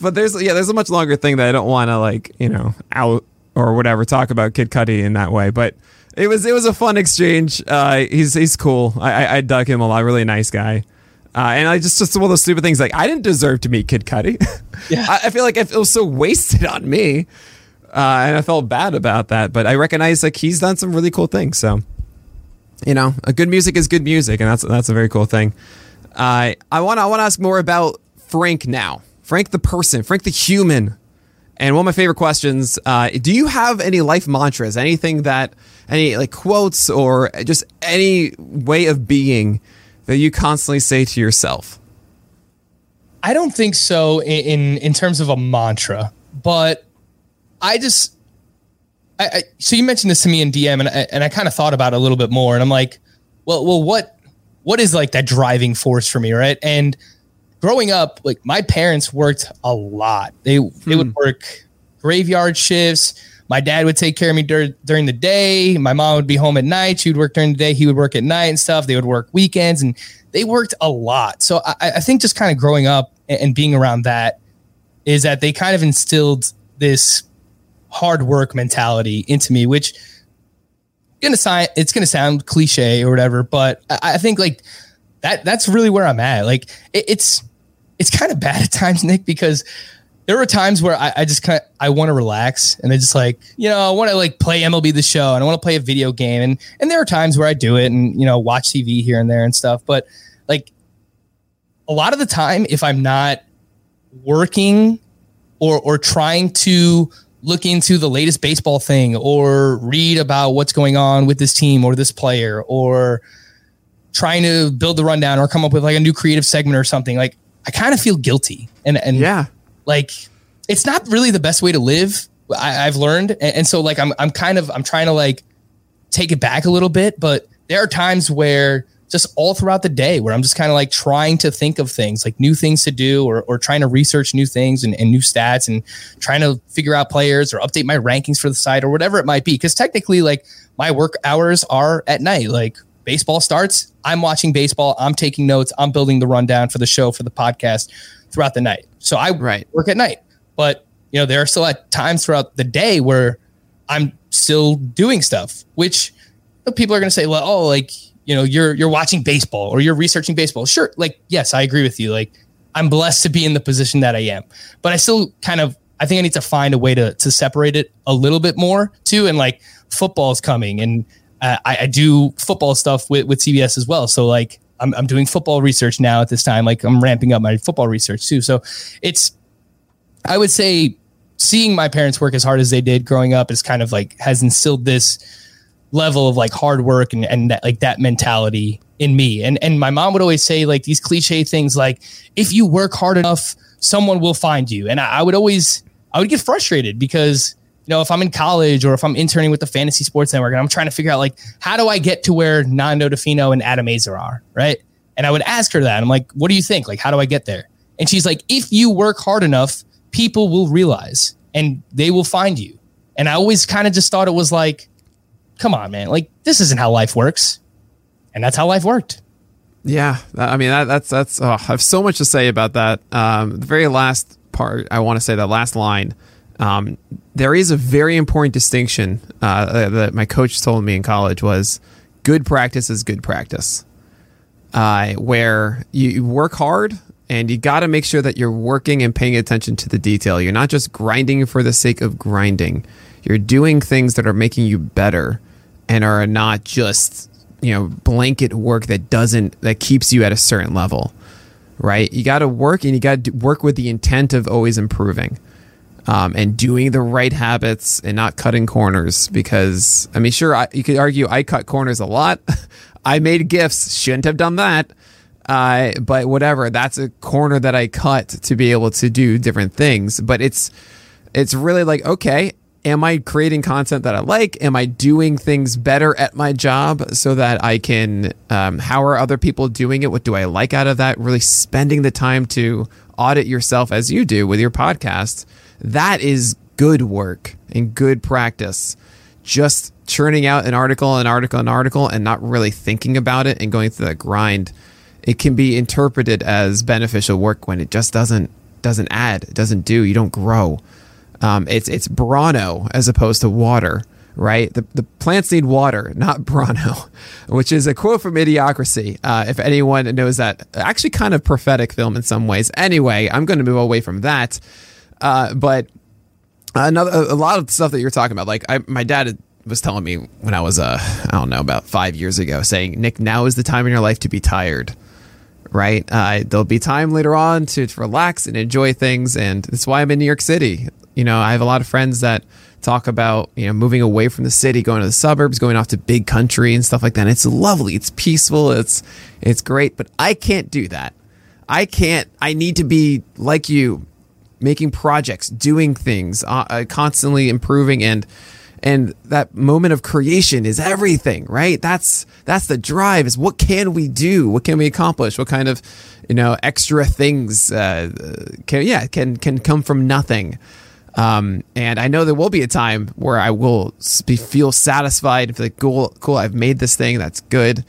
but there's yeah, there's a much longer thing that I don't want to like you know out or whatever talk about Kid Cudi in that way. But it was it was a fun exchange. Uh, he's he's cool. I, I I dug him a lot. Really nice guy. Uh, and I just just one of those stupid things like I didn't deserve to meet Kid Cudi. Yeah. I, I feel like it was so wasted on me, uh, and I felt bad about that. But I recognize like he's done some really cool things. So, you know, a good music is good music, and that's that's a very cool thing. Uh, I want I want to ask more about Frank now. Frank the person, Frank the human. And one of my favorite questions: uh, Do you have any life mantras? Anything that any like quotes or just any way of being that you constantly say to yourself? I don't think so in, in in terms of a mantra, but I just I, I so you mentioned this to me in DM and I, and I kind of thought about it a little bit more and I'm like, well, well, what what is like that driving force for me, right? And growing up, like my parents worked a lot. They they would hmm. work graveyard shifts. My dad would take care of me dur- during the day. My mom would be home at night. She would work during the day. He would work at night and stuff. They would work weekends and they worked a lot. So I, I think just kind of growing up and, and being around that is that they kind of instilled this hard work mentality into me, which gonna sound it's gonna sound cliche or whatever, but I, I think like that that's really where I'm at. Like it, it's it's kind of bad at times, Nick, because there were times where I, I just kind of I want to relax and I just like you know I want to like play MLB the Show and I want to play a video game. And and there are times where I do it and you know watch TV here and there and stuff, but like a lot of the time if I'm not working or or trying to look into the latest baseball thing or read about what's going on with this team or this player or trying to build the rundown or come up with like a new creative segment or something like I kind of feel guilty. And and Yeah, like it's not really the best way to live I, i've learned. And, and so like I'm, I'm kind of i'm trying to like take it back a little bit but there are times where just all throughout the day where i'm just kind of like trying to think of things like new things to do or, or trying to research new things and, and new stats and trying to figure out players or update my rankings for the site or whatever it might be. Because technically like my work hours are at night like baseball starts i'm watching baseball i'm taking notes i'm building the rundown for the show for the podcast throughout the night. So i Right. work at night. But you know there are still at times throughout the day where i'm still doing stuff which you know, people are going to say well oh like you know you're you're watching baseball or you're researching baseball. Sure like yes i agree with you. Like i'm blessed to be in the position that i am. But i still kind of i think i need to find a way to to separate it a little bit more too and like football's coming and uh, I, I do football stuff with with cbs as well so like I'm, I'm doing football research now at this time like i'm ramping up my football research too so it's I would say seeing my parents work as hard as they did growing up is kind of like has instilled this level of like hard work and, and that, like that mentality in me. And and my mom would always say like these cliche things like if you work hard enough, someone will find you. And I, I would always I would get frustrated because you know if I'm in college or if I'm interning with the Fantasy Sports Network and I'm trying to figure out like how do I get to where Nando Di Fino and Adam Aizer are, right? And I would ask her that. I'm like, what do you think? Like, how do I get there? And she's like, if you work hard enough, people will realize and they will find you. And I always kind of just thought it was like, come on, man, like this isn't how life works. And that's how life worked. Yeah, I mean that, that's that's. Oh, I have so much to say about that. Um, the very last part, I want to say that last line. Um, there is a very important distinction uh, that my coach told me in college was good practice is good practice. Uh, where you, you work hard and you got to make sure that you're working and paying attention to the detail. You're not just grinding for the sake of grinding. you're doing things that are making you better and are not just you know blanket work that doesn't that keeps you at a certain level right you got to work and you got to work with the intent of always improving um, and doing the right habits and not cutting corners because i mean sure I, you could argue i cut corners a lot i made GIFs shouldn't have done that uh, but whatever that's a corner that i cut to be able to do different things but it's it's really like okay am I creating content that I like? Am I doing things better at my job so that I can? Um, how are other people doing it? What do I like out of that? Really spending the time to audit yourself as you do with your podcast. That is good work and good practice. Just churning out an article, an article, an article, and not really thinking about it and going through that grind. It can be interpreted as beneficial work when it just doesn't doesn't add, it doesn't do. You don't grow. Um, it's it's Brawndo as opposed to water, right? The, the plants need water, not Brawndo, which is a quote from Idiocracy. Uh, if anyone knows that, actually kind of prophetic film in some ways. Anyway, I'm going to move away from that. Uh, but another a lot of stuff that you're talking about, like I, my dad was telling me when I was uh, I don't know about five years ago, saying Nick, now is the time in your life to be tired right? Uh, there'll be time later on to, to, relax and enjoy things, and that's why I'm in New York City. You know, I have a lot of friends that talk about you know moving away from the city, going to the suburbs, going off to big country and stuff like that. And it's lovely, it's peaceful, it's it's great, but I can't do that. I can't. I need to be like you, making projects, doing things, uh, uh constantly improving and and that moment of creation is everything right that's that's the drive is what can we do what can we accomplish what kind of you know extra things uh, can yeah can can come from nothing um, and I know there will be a time where I will be, feel satisfied, feel like cool, cool, I've made this thing that's good,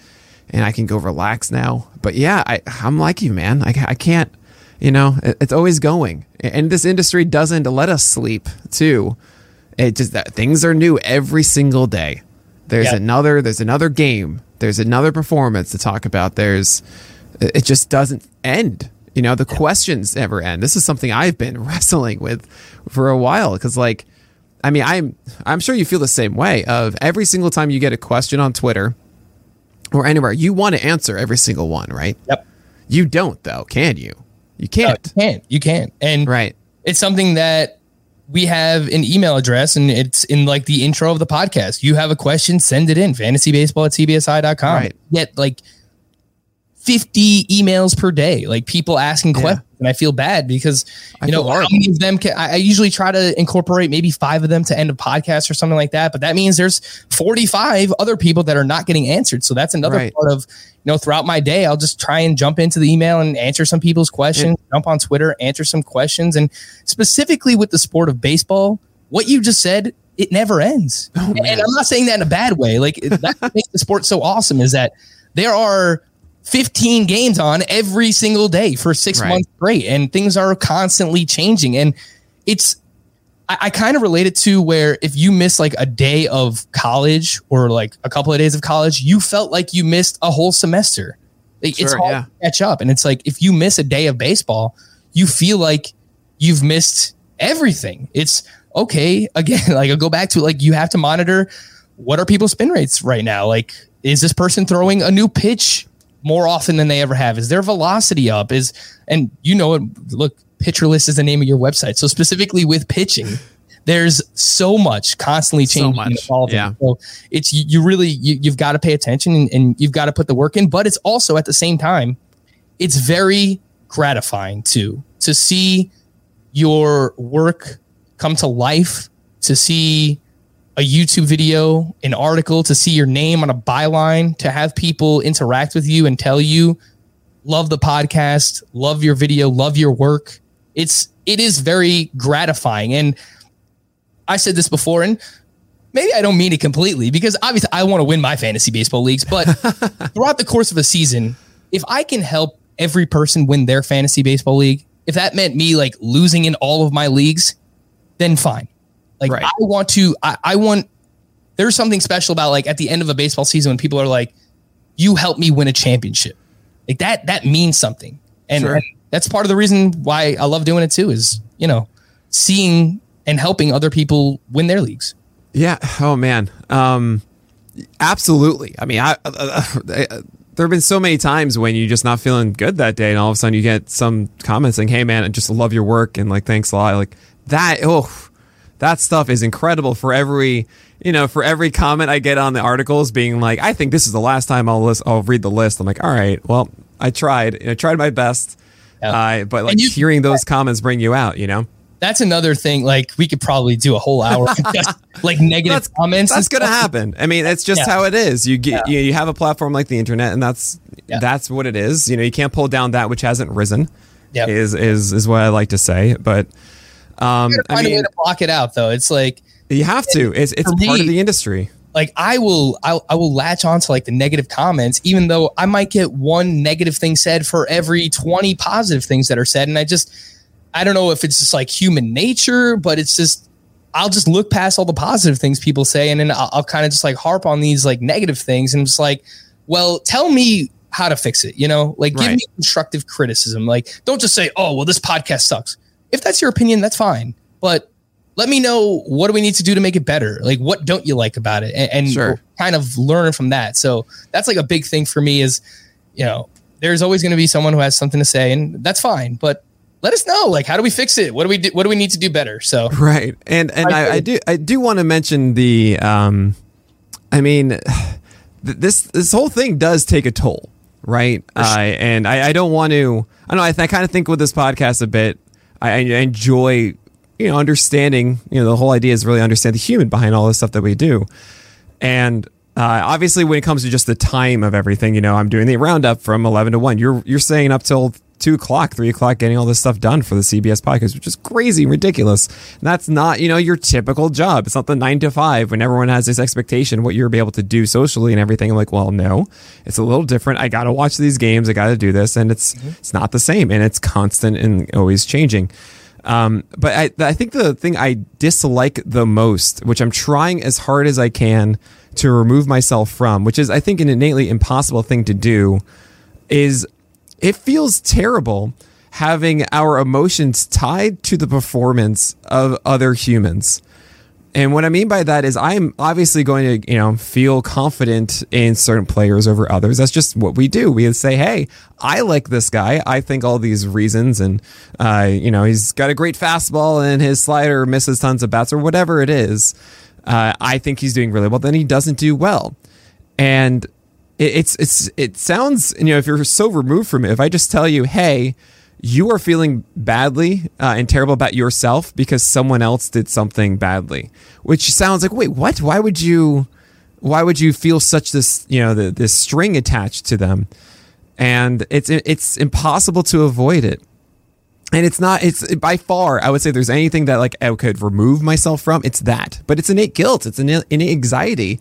and I can go relax now. But yeah, I, I'm like you, man. I, I can't, you know, it's always going, and this industry doesn't let us sleep too. It just that things are new every single day. There's another there's another game. There's another performance to talk about. There's it just doesn't end. You know, the questions never end. This is something I've been wrestling with for a while because like I mean, I'm I'm sure you feel the same way of every single time you get a question on Twitter or anywhere, you want to answer every single one, right? Yep. You don't though, can you? You can't. No, you can't. You can't. And right. It's something that we have an email address and it's in like the intro of the podcast. You have a question, send it in fantasybaseball at cbsi.com. Right. Get like 50 emails per day, like people asking yeah. questions. And I feel bad because, you know, how many of them can, I, I usually try to incorporate maybe five of them to end a podcast or something like that. But that means there's 45 other people that are not getting answered. So that's another right. part of, you know, throughout my day, I'll just try and jump into the email and answer some people's questions, yeah. jump on Twitter, answer some questions. And specifically with the sport of baseball, what you just said, it never ends. Oh, and I'm not saying that in a bad way. Like that makes the sport so awesome is that there are 15 games on every single day for six right. months straight, and things are constantly changing. And it's, I, I kind of relate it to where if you miss like a day of college or like a couple of days of college, you felt like you missed a whole semester. Like, sure, it's hard yeah. to catch up. And it's like if you miss a day of baseball, you feel like you've missed everything. It's okay. Again, like I'll go back to like you have to monitor what are people's spin rates right now? Like, is this person throwing a new pitch more often than they ever have? Is their velocity up? Is and you know it. Look, Pitcher List is the name of your website. So specifically with pitching, there's so much constantly changing so and evolving. Yeah. So it's you really you, have got to pay attention and, and you've got to put the work in. But it's also at the same time, it's very gratifying too to see your work come to life, to see a YouTube video, an article, to see your name on a byline, to have people interact with you and tell you, love the podcast, love your video, love your work. It's it is very gratifying. And I said this before, and maybe I don't mean it completely because obviously I want to win my fantasy baseball leagues, but throughout the course of a season, if I can help every person win their fantasy baseball league, if that meant me like losing in all of my leagues, then fine. Like right. I want to, I, I want. There's something special about like at the end of a baseball season when people are like, "You helped me win a championship." Like that, that means something, and, sure. and that's part of the reason why I love doing it too. Is you know, seeing and helping other people win their leagues. Yeah. Oh man. Um, absolutely. I mean, I, uh, uh, uh, there have been so many times when you're just not feeling good that day, and all of a sudden you get some comment saying, "Hey, man, I just love your work," and like, "Thanks a lot." Like that. Oh, that stuff is incredible. For every you know, for every comment I get on the articles, being like, "I think this is the last time I'll list, I'll read the list." I'm like, "All right, well, I tried. I tried my best." Yeah. Uh, but like you, hearing those comments bring you out, you know that's another thing. Like we could probably do a whole hour just like negative that's, comments. That's going to happen. I mean, that's just yeah. how it is. You get yeah. you, you have a platform like the internet, and that's yeah. that's what it is. You know, you can't pull down that which hasn't risen. Yep. Is is is what I like to say. But um, I mean, to block it out though. It's like you have to. It's it's part me, of the industry. Like I will, I, I will latch on to like the negative comments, even though I might get one negative thing said for every twenty positive things that are said, and I just I don't know if it's just like human nature, but it's just I'll just look past all the positive things people say, and then I'll, I'll kind of just like harp on these like negative things, and just like, well, tell me how to fix it. You know, like give right. me constructive criticism. Like, don't just say, oh, well, this podcast sucks. If that's your opinion, that's fine, but let me know what do we need to do to make it better. Like, what don't you like about it, and, and sure. kind of learn from that. So that's like a big thing for me. Is you know, there's always going to be someone who has something to say, and that's fine, but let us know like how do we fix it what do we do what do we need to do better so right and and i, I do i do want to mention the um i mean this this whole thing does take a toll right sure. uh, and I, I don't want to i don't know i, th- I kind of think with this podcast a bit I, I enjoy you know understanding you know the whole idea is really understand the human behind all this stuff that we do and uh, obviously, when it comes to just the time of everything, you know, I'm doing the roundup from 11 to 1. You're you're saying up till two o'clock, three o'clock, getting all this stuff done for the CBS podcast, which is crazy, ridiculous. And that's not, you know, your typical job. It's not the nine to five when everyone has this expectation what you're able to do socially and everything. I'm like, well, no, it's a little different. I got to watch these games. I got to do this, and it's mm-hmm. it's not the same, and it's constant and always changing. Um, but I, I think the thing I dislike the most, which I'm trying as hard as I can to remove myself from, which is I think an innately impossible thing to do, is it feels terrible having our emotions tied to the performance of other humans. And what I mean by that is I'm obviously going to, you know, feel confident in certain players over others. That's just what we do. We say, "Hey, I like this guy. I think all these reasons and uh, you know, he's got a great fastball and his slider misses tons of bats or whatever it is. Uh, I think he's doing really well. Then he doesn't do well. And it's it's it sounds you know if you're so removed from it if i just tell you hey you are feeling badly uh, and terrible about yourself because someone else did something badly which sounds like wait what? Why would you why would you feel such this you know the, this string attached to them? And it's it's impossible to avoid it. And it's not it's by far i would say there's anything that like i could remove myself from it's that. But it's innate guilt. It's an innate anxiety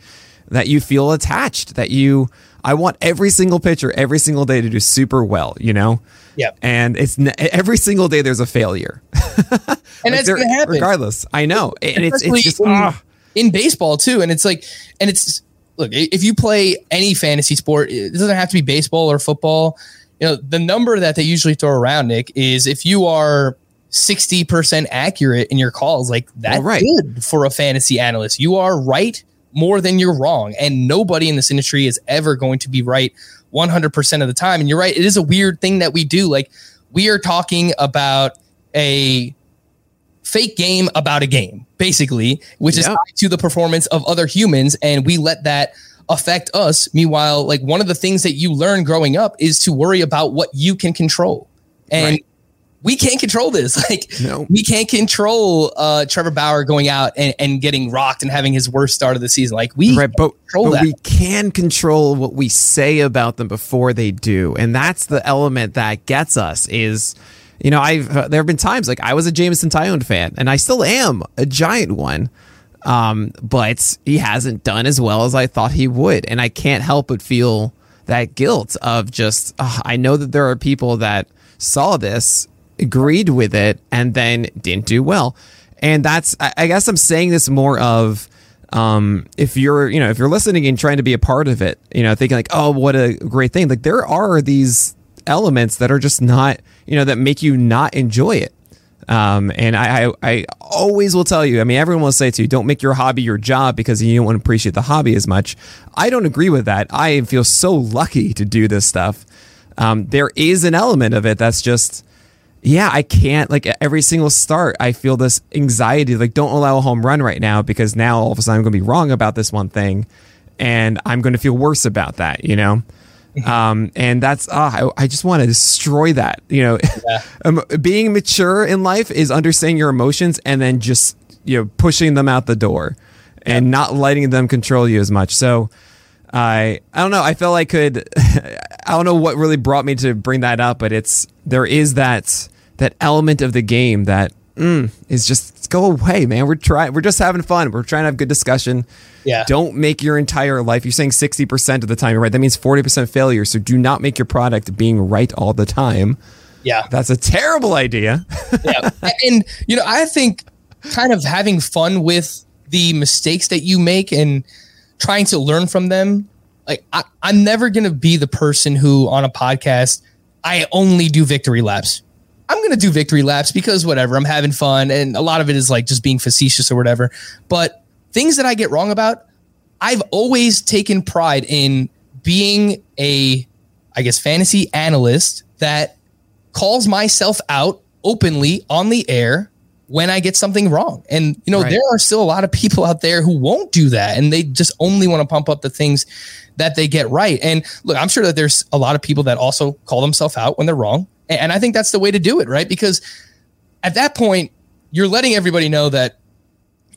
that you feel attached, that you, I want every single pitcher every single day to do super well, you know? Yeah. And it's every single day there's a failure. and like going to happen. Regardless. I know. And it's, it's just, in, uh, in baseball too. And it's like, and it's, look, if you play any fantasy sport, it doesn't have to be baseball or football. You know, the number that they usually throw around, Nick, is if you are 60% accurate in your calls, like that's well, right. good for a fantasy analyst. You are right more than you're wrong. And nobody in this industry is ever going to be right 100% of the time. And you're right. It is a weird thing that we do. Like, we are talking about a fake game about a game, basically, which yeah. is to the performance of other humans. And we let that affect us. Meanwhile, like one of the things that you learn growing up is to worry about what you can control. And right we can't control this. Like no. we can't control uh, Trevor Bauer going out and, and, getting rocked and having his worst start of the season. Like we right, but, but we can control what we say about them before they do, and that's the element that gets us. Is you know I've uh, there have been times like I was a Jameson Taillon fan, and I still am a giant one. Um, but he hasn't done as well as I thought he would, and I can't help but feel that guilt of just uh, I know that there are people that saw this agreed with it and then didn't do well. And that's, I guess I'm saying this more of, um, if you're, you know, if you're listening and trying to be a part of it, you know, thinking like, oh, what a great thing. Like there are these elements that are just not, you know, that make you not enjoy it. Um, and I, I, I always will tell you, I mean, everyone will say to you, don't make your hobby your job because you don't want to appreciate the hobby as much. I don't agree with that. I feel so lucky to do this stuff. Um, there is an element of it that's just, yeah, I can't like every single start. I feel this anxiety, like don't allow a home run right now because now all of a sudden I'm going to be wrong about this one thing, and I'm going to feel worse about that. You know, um, and that's uh, I, I just want to destroy that. You know, yeah. um, being mature in life is understanding your emotions and then just you know pushing them out the door and not letting them control you as much. So. I I don't know. I felt I could. I don't know what really brought me to bring that up, but it's there is that that element of the game that mm, is just go away, man. We're trying. We're just having fun. We're trying to have good discussion. Yeah. Don't make your entire life. You're saying sixty percent of the time you're right. That means forty percent failure. So do not make your product being right all the time. Yeah. That's a terrible idea. yeah. And you know, I think kind of having fun with the mistakes that you make and trying to learn from them. Like I, I'm never gonna be the person who on a podcast I only do victory laps I'm going to do victory laps because whatever, I'm having fun. And a lot of it is like just being facetious or whatever. But things that I get wrong about, I've always taken pride in being a, I guess, fantasy analyst that calls myself out openly on the air when I get something wrong. And, you know, right. there are still a lot of people out there who won't do that. And they just only want to pump up the things that they get right. And look, I'm sure that there's a lot of people that also call themselves out when they're wrong. And I think that's the way to do it, right? Because at that point, you're letting everybody know that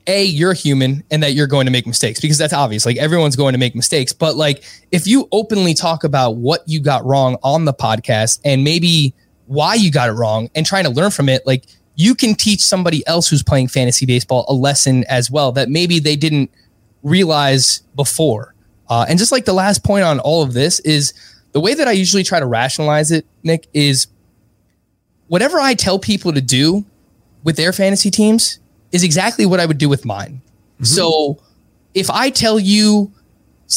a you're human and that you're going to make mistakes because that's obvious. Like everyone's going to make mistakes. But like if you openly talk about what you got wrong on the podcast and maybe why you got it wrong and trying to learn from it like you can teach somebody else who's playing fantasy baseball a lesson as well that maybe they didn't realize before. Uh, and just like the last point on all of this is the way that i usually try to rationalize it nick is whatever I tell people to do with their fantasy teams is exactly what I would do with mine. Mm-hmm. So if I tell you,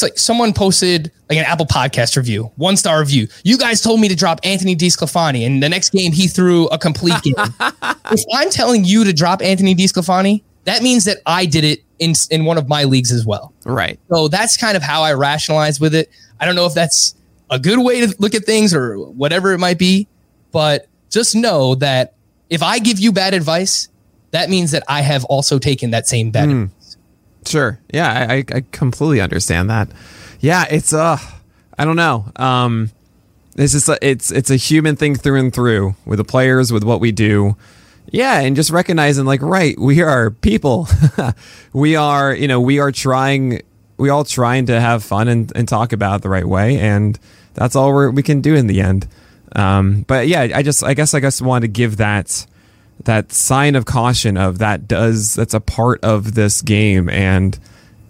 like someone posted like an Apple podcast review, one star review. You guys told me to drop Anthony DeSclafani, and the next game he threw a complete game. if I'm telling you to drop Anthony DeSclafani, that means that I did it in in one of my leagues as well. Right. So that's kind of how I rationalize with it. I don't know if that's a good way to look at things or whatever it might be, but just know that if I give you bad advice, that means that I have also taken that same bad mm. advice. Sure. Yeah, I, I completely understand that. Yeah, it's uh I don't know. Um it's just a, it's it's a human thing through and through with the players, with what we do. Yeah, and just recognizing like, right, we are people. we are, you know, we are trying we all trying to have fun and, and talk about it the right way and that's all we we can do in the end. Um, but yeah, I just I guess I guess wanted to give that that sign of caution of that does that's a part of this game and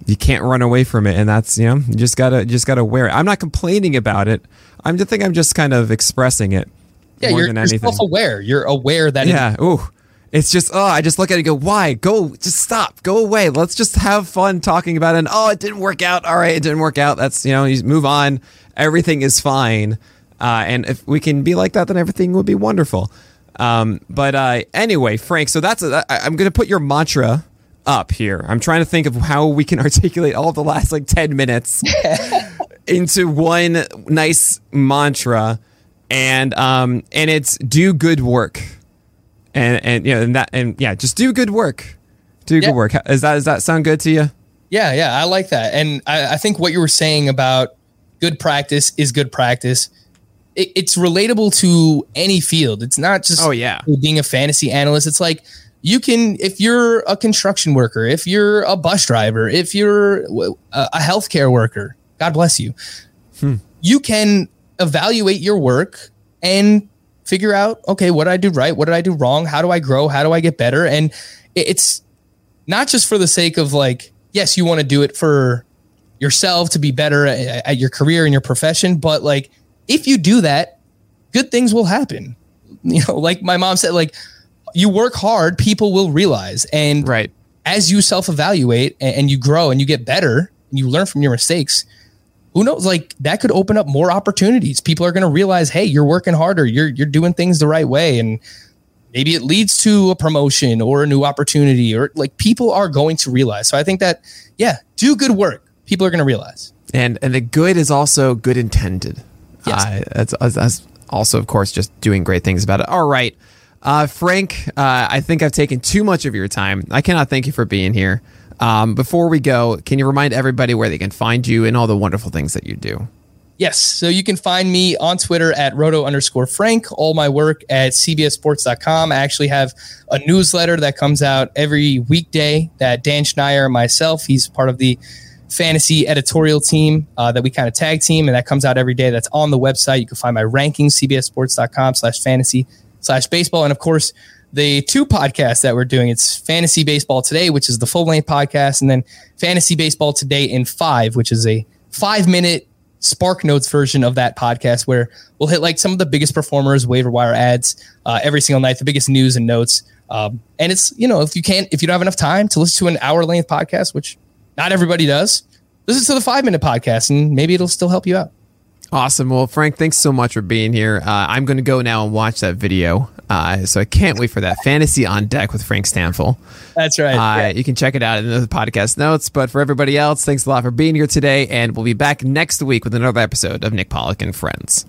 you can't run away from it. And that's you know you just gotta you just gotta wear it. I'm not complaining about it. I'm just think i'm just kind of expressing it yeah you're, you're self-aware. You're aware that yeah oh it's just oh i just look at it and go why? Go just stop. Go away. Let's just have fun talking about it. And oh it didn't work out. All right it didn't work out. That's you know you move on. Everything is fine uh, and if we can be like that, then everything will be wonderful. Um, but uh, anyway, Frank, so that's a, I, I'm going to put your mantra up here. I'm trying to think of how we can articulate all the last like 10 minutes into one nice mantra. And um, and it's do good work. And and you know, and that and yeah, just do good work. Do yeah. good work. Is that does that sound good to you? Yeah, yeah, I like that. And I, I think what you were saying about good practice is good practice it, it's relatable to any field. It's not just oh yeah being a fantasy analyst. It's like you can if you're a construction worker, if you're a bus driver, if you're a healthcare worker, God bless you. Hmm. You can evaluate your work and figure out okay what did i do right what did i do wrong how do i grow how do i get better and it's not just for the sake of like yes you want to do it for yourself to be better at, at your career and your profession but like if you do that, good things will happen. You know, like my mom said, like you work hard, people will realize. And right. as you self evaluate and, and you grow and you get better and you learn from your mistakes, who knows? Like that could open up more opportunities. People are going to realize, hey, you're working harder. You're you're doing things the right way, and maybe it leads to a promotion or a new opportunity or like people are going to realize. So I think that yeah, do good work. People are going to realize. And and the good is also good intended. Yes. Uh, that's, that's also, of course, just doing great things about it. All right. Uh, Frank, uh, I think I've taken too much of your time. I cannot thank you for being here. Um, before we go, can you remind everybody where they can find you and all the wonderful things that you do? Yes. So you can find me on Twitter at roto underscore Frank, all my work at cbssports.com. I actually have a newsletter that comes out every weekday that Dan Schneier and myself, he's part of the fantasy editorial team uh, that we kind of tag team, and that comes out every day. That's on the website. You can find my rankings, cbssports.com slash fantasy slash baseball. And of course, the two podcasts that we're doing it's fantasy baseball today which is the full length podcast and then fantasy baseball today in five which is a five minute spark notes version of that podcast where we'll hit like some of the biggest performers waiver wire ads uh, every single night the biggest news and notes um, and it's you know if you can't if you don't have enough time to listen to an hour length podcast which not everybody does listen to the five minute podcast and maybe it'll still help you out Awesome. Well, Frank, thanks so much for being here. Uh, I'm going to go now and watch that video. Uh, so I can't wait for that fantasy on deck with Frank Stampfl. that's right Uh, yeah. You can check it out in the podcast notes. But for everybody else, thanks a lot for being here today. And we'll be back next week with another episode of Nick Pollack and Friends.